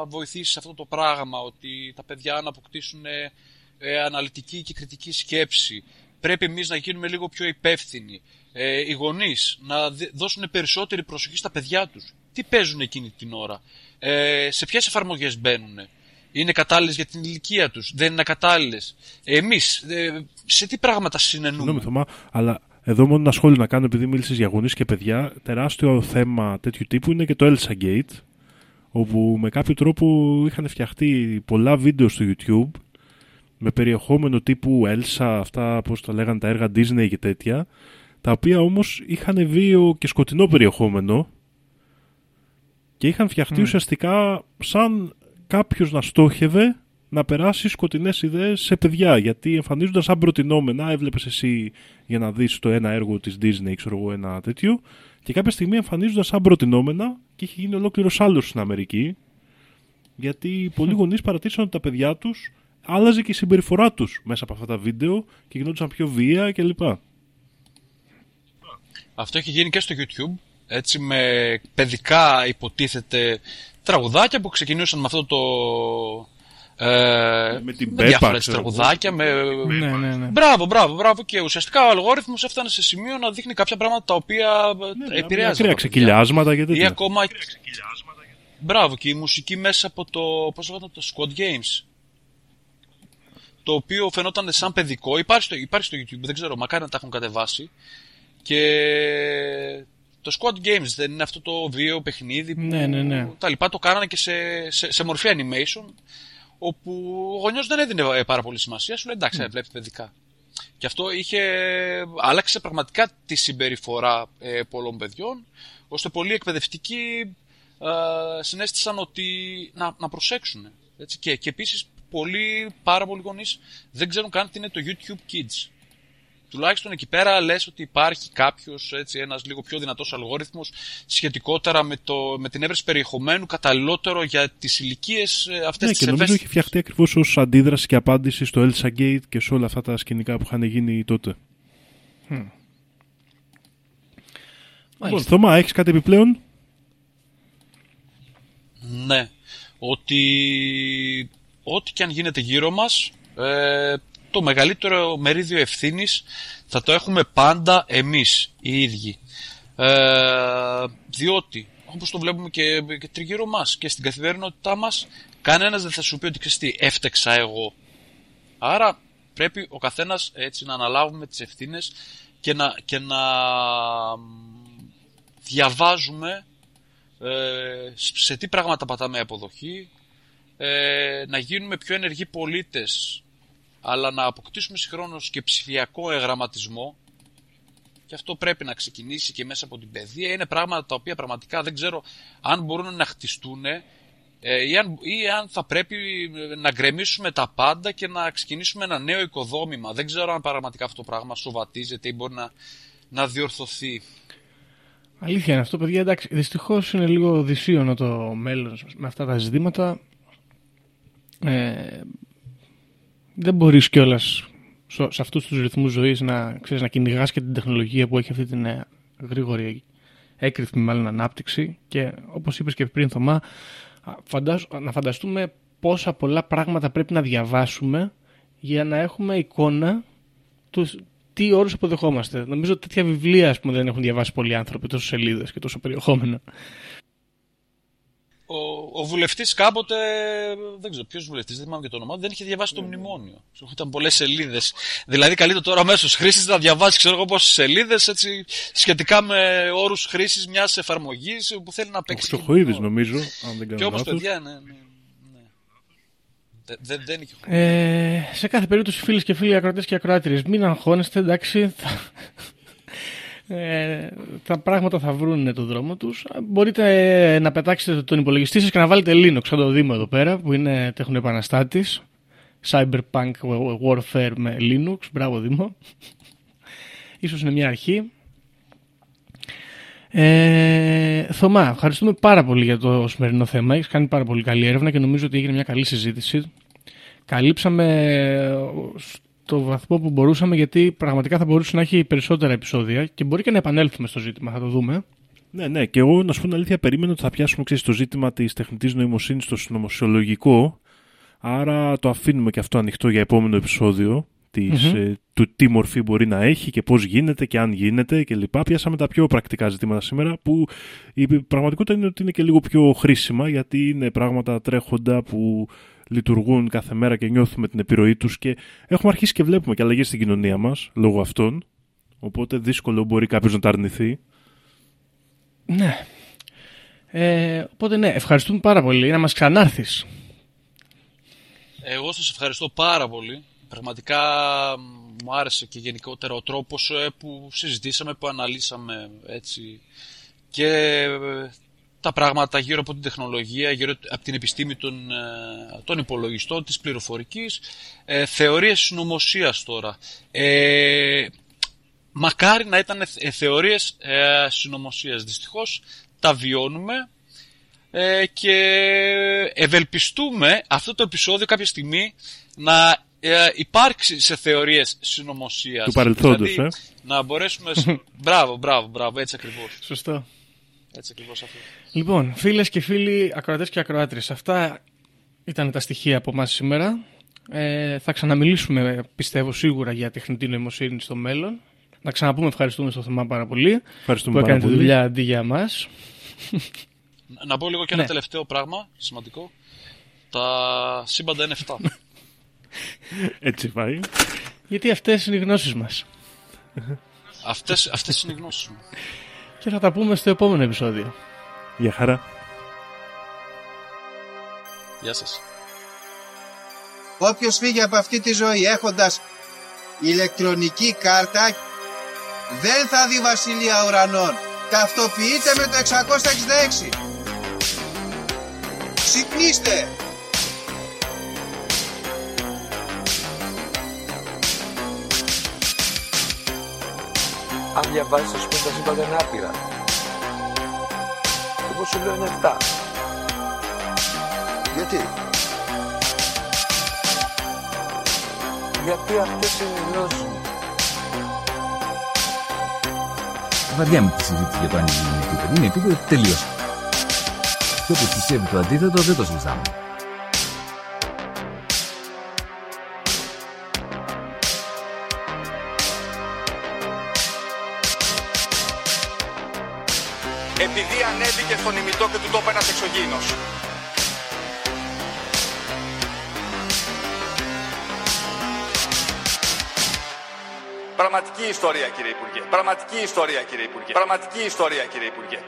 βοηθήσει σε αυτό το πράγμα ότι τα παιδιά να αποκτήσουν ε, ε, αναλυτική και κριτική σκέψη πρέπει εμείς να γίνουμε λίγο πιο υπεύθυνοι ε, οι γονείς να δι- δώσουν περισσότερη προσοχή στα παιδιά τους τι παίζουν εκείνη την ώρα. Ε, σε ποιες εφαρμογές μπαίνουν είναι κατάλληλες για την ηλικία τους. Δεν είναι κατάλληλες εμείς ε, σε τι πράγματα συνενούμε Συγγνώμη, Θωμά, αλλά εδώ μόνο ένα σχόλιο να κάνω επειδή μίλησες για γονείς και παιδιά. Τεράστιο θέμα τέτοιου τύπου είναι και το Elsa Gate, όπου με κάποιο τρόπο είχαν φτιαχτεί πολλά βίντεο στο YouTube με περιεχόμενο τύπου Elsa, αυτά πώς τα λέγανε τα έργα Disney και τέτοια, τα οποία όμως είχαν βίαιο και σκοτεινό περιεχόμενο και είχαν φτιαχτεί ουσιαστικά σαν κάποιος να στόχευε να περάσει σκοτεινές ιδέες σε παιδιά. Γιατί εμφανίζονταν σαν προτινόμενα, έβλεπες εσύ για να δεις το ένα έργο της Disney, ξέρω εγώ, ένα τέτοιο, και κάποια στιγμή εμφανίζονταν σαν προτινόμενα και είχε γίνει ολόκληρος άλλος στην Αμερική. Γιατί πολλοί γονείς παρατήρησαν ότι τα παιδιά τους άλλαζε και η συμπεριφορά τους μέσα από αυτά τα βίντεο και γινόντουσαν πιο βία κλπ. Αυτό έχει γίνει και στο YouTube, έτσι με παιδικά υποτίθεται τραγουδάκια που ξεκινούσαν με αυτό το... Ε, Με την με Πέπα, διάφορες ξέρω εγώ. τραγουδάκια, με... Ναι, ναι, ναι. Μπράβο, μπράβο, μπράβο και ουσιαστικά ο αλγόριθμος έφτανε σε σημείο να δείχνει κάποια πράγματα τα οποία Ναι, επηρεάζουν. Ακραία τα παιδιά. ξεκυλιάσματα και Ή τέτοια. ακόμα... Μπράβο, και η μουσική μέσα από το, πώς λέγεται, το Squad Games. Το οποίο φαινόταν σαν παιδικό. Υπάρχει στο, υπάρχει στο YouTube, δεν ξέρω, μακάρι να τα έχουν κατεβάσει. Και το Squad Games δεν είναι αυτό το βίαιο παιχνίδι που Ναι, ναι, ναι. τα λοιπά το κάνανε και σε, σε, σε μορφή animation όπου ο γονιός δεν έδινε ε, πάρα πολύ σημασία, σου λέει εντάξει, βλέπει παιδικά. Και αυτό είχε, άλλαξε πραγματικά τη συμπεριφορά ε, πολλών παιδιών, ώστε πολλοί εκπαιδευτικοί ε, συνέστησαν ότι να, να προσέξουν. Έτσι. Και, και επίσης πολλοί, πάρα πολλοί γονείς δεν ξέρουν καν τι είναι το YouTube Kids. Τουλάχιστον εκεί πέρα λες ότι υπάρχει κάποιος, έτσι, ένας λίγο πιο δυνατός αλγόριθμος σχετικότερα με, το, με την έβρεση περιεχομένου καταλληλότερο για τις ηλικίες αυτές Ναι, τις και νομίζω ευαίσθητες. έχει φτιαχτεί ακριβώς ως αντίδραση και απάντηση στο Elsa Gate και σε όλα αυτά τα σκηνικά που είχαν γίνει τότε. Λοιπόν, Θωμά, έχεις κάτι επιπλέον; Ναι. Ότι ό,τι και αν γίνεται γύρω μας, ε, το μεγαλύτερο μερίδιο ευθύνης θα το έχουμε πάντα εμείς οι ίδιοι. Ε, διότι, όπως το βλέπουμε και, και τριγύρω μας και στην καθημερινότητά μας, κανένας δεν θα σου πει ότι ξέρεις τι, έφτεξα εγώ. Άρα πρέπει ο καθένας έτσι να αναλάβουμε τις ευθύνες και να, και να μ, διαβάζουμε ε, σε τι πράγματα πατάμε αποδοχή, ε, να γίνουμε πιο ενεργοί πολίτες, αλλά να αποκτήσουμε συγχρόνως και ψηφιακό εγγραμματισμό και αυτό πρέπει να ξεκινήσει και μέσα από την παιδεία. Είναι πράγματα τα οποία πραγματικά δεν ξέρω αν μπορούν να χτιστούν ε, ή, αν, ή αν θα πρέπει να γκρεμίσουμε τα πάντα και να ξεκινήσουμε ένα νέο οικοδόμημα. Δεν ξέρω αν πραγματικά αυτό το πράγμα σοβατίζεται ή μπορεί να, να διορθωθεί. Αλήθεια είναι αυτό, παιδιά. Εντάξει, δυστυχώς είναι λίγο δυσίωνο το μέλλον με αυτά τα ζητήματα. Ε, δεν μπορείς κιόλας σε αυτούς τους ρυθμούς ζωής να, ξέρεις, να κυνηγάς και την τεχνολογία που έχει αυτή την ε, γρήγορη, έκρηθμη μάλλον ανάπτυξη. Και όπως είπες και πριν, Θωμά, α, φαντάσου, να φανταστούμε πόσα πολλά πράγματα πρέπει να διαβάσουμε για να έχουμε εικόνα τους, τι όρους αποδεχόμαστε. Νομίζω ότι τέτοια βιβλία ας πούμε, δεν έχουν διαβάσει πολλοί άνθρωποι, τόσο σελίδες και τόσο περιεχόμενο. Ο, ο βουλευτής κάποτε, δεν ξέρω ποιος βουλευτής, δεν θυμάμαι και το όνομα, δεν είχε διαβάσει το μνημόνιο. Ήταν πολλές σελίδες. Δηλαδή, καλείται τώρα μέσω χρήσης να διαβάσει, ξέρω εγώ, πόσες σελίδες σχετικά με όρους χρήσης μιας εφαρμογής που θέλει να Ο παίξει. Χρυστοχοίδη, νομίζω, αν δεν Και κάνω όμω, λάθος. παιδιά, ναι. ναι, ναι. Δεν, δεν, δεν είχε Ε, σε κάθε περίπτωση, φίλες και φίλοι, ακροατές και ακροάτριες, μην αγχώνεστε, εντάξει. Θα... Ε, τα πράγματα θα βρουν το δρόμο τους. Μπορείτε ε, να πετάξετε τον υπολογιστή σας και να βάλετε Linux, σαν το Δήμο εδώ πέρα, που είναι τεχνοεπαναστάτης. Cyberpunk Warfare με Linux. Μπράβο, Δήμο. ίσως είναι μια αρχή. Ε, Θωμά, ευχαριστούμε πάρα πολύ για το σημερινό θέμα. Έχεις κάνει πάρα πολύ καλή έρευνα και νομίζω ότι έγινε μια καλή συζήτηση. Καλύψαμε στο βαθμό που μπορούσαμε γιατί πραγματικά θα μπορούσε να έχει περισσότερα επεισόδια και μπορεί και να επανέλθουμε στο ζήτημα, θα το δούμε. Ναι, ναι, και εγώ να σου πω την αλήθεια, περίμενα ότι θα πιάσουμε ξέρεις, το ζήτημα της τεχνητής νοημοσύνης στο συνωμοσιολογικό. Άρα το αφήνουμε και αυτό ανοιχτό για επόμενο επεισόδιο. Της, ε, του τι μορφή μπορεί να έχει και πώς γίνεται και αν γίνεται και λοιπά. Πιάσαμε τα πιο πρακτικά ζητήματα σήμερα που η πραγματικότητα είναι ότι είναι και λίγο πιο χρήσιμα γιατί είναι πράγματα τρέχοντα που λειτουργούν κάθε μέρα και νιώθουμε την επιρροή τους και έχουμε αρχίσει και βλέπουμε και αλλαγές στην κοινωνία μας λόγω αυτών. Οπότε δύσκολο μπορεί κάποιος να τα αρνηθεί. Ναι. Ε, οπότε ναι, ευχαριστούμε πάρα πολύ. Να μας ξανάρθεις. Εγώ σας ευχαριστώ πάρα πολύ. Πραγματικά μου άρεσε και γενικότερα ο τρόπος ε, που συζητήσαμε, που αναλύσαμε έτσι και ε, τα πράγματα γύρω από την τεχνολογία, γύρω από την επιστήμη των, ε, των υπολογιστών, της πληροφορικής, ε, θεωρίες συνωμοσίας τώρα. Ε, μακάρι να ήταν θεωρίες ε, συνωμοσίας. Δυστυχώς τα βιώνουμε ε, και ευελπιστούμε αυτό το επεισόδιο κάποια στιγμή να ε, υπάρξει σε θεωρίες συνωμοσίας. Του παρελθόντος, δηλαδή, Να μπορέσουμε... μπράβο, μπράβο, μπράβο, έτσι ακριβώς. Σωστό. Έτσι ακριβώς αυτό. Λοιπόν, φίλες και φίλοι, ακροατές και ακροάτρες, αυτά ήταν τα στοιχεία από εμάς σήμερα. Ε, θα ξαναμιλήσουμε, πιστεύω, σίγουρα για τεχνητή νοημοσύνη στο μέλλον. Να ξαναπούμε ευχαριστούμε στο Θωμά πάρα πολύ Ευχαριστούμε που πάρα έκανε τη πολύ. δουλειά αντί για μας. Να- Να πω λίγο και ένα Ναι. τελευταίο πράγμα, σημαντικό. Τα σύμπαντα είναι 7. Έτσι πάει. Γιατί αυτές είναι οι γνώσεις μας. αυτές, αυτές είναι οι γνώσεις μου. Και θα τα πούμε στο επόμενο επεισόδιο. Γεια χαρά. Γεια σας. Όποιος φύγει από αυτή τη ζωή έχοντας ηλεκτρονική κάρτα δεν θα δει βασιλεία ουρανών. Ταυτοποιείτε με το 666. Ξυπνήστε. Αν διαβάζεις, ας πούμε, τα σύμπαντα είναι άπειρα. Εγώ σου λέω είναι 7. Γιατί; Γιατί αυτές είναι οι γνώσεις μου. Βαριά τη συζήτηση για το αν είναι επίπεδο. Είναι επίπεδο τελείωσε. Και όποιος πιστεύει το αντίθετο δεν το συζητάμε. Ανέβηκε στον ημιτό και του τόπου ένας εξωγήινος. Πραγματική ιστορία κύριε Υπουργέ. Πραγματική ιστορία κύριε Υπουργέ. Πραγματική ιστορία κύριε Υπουργέ.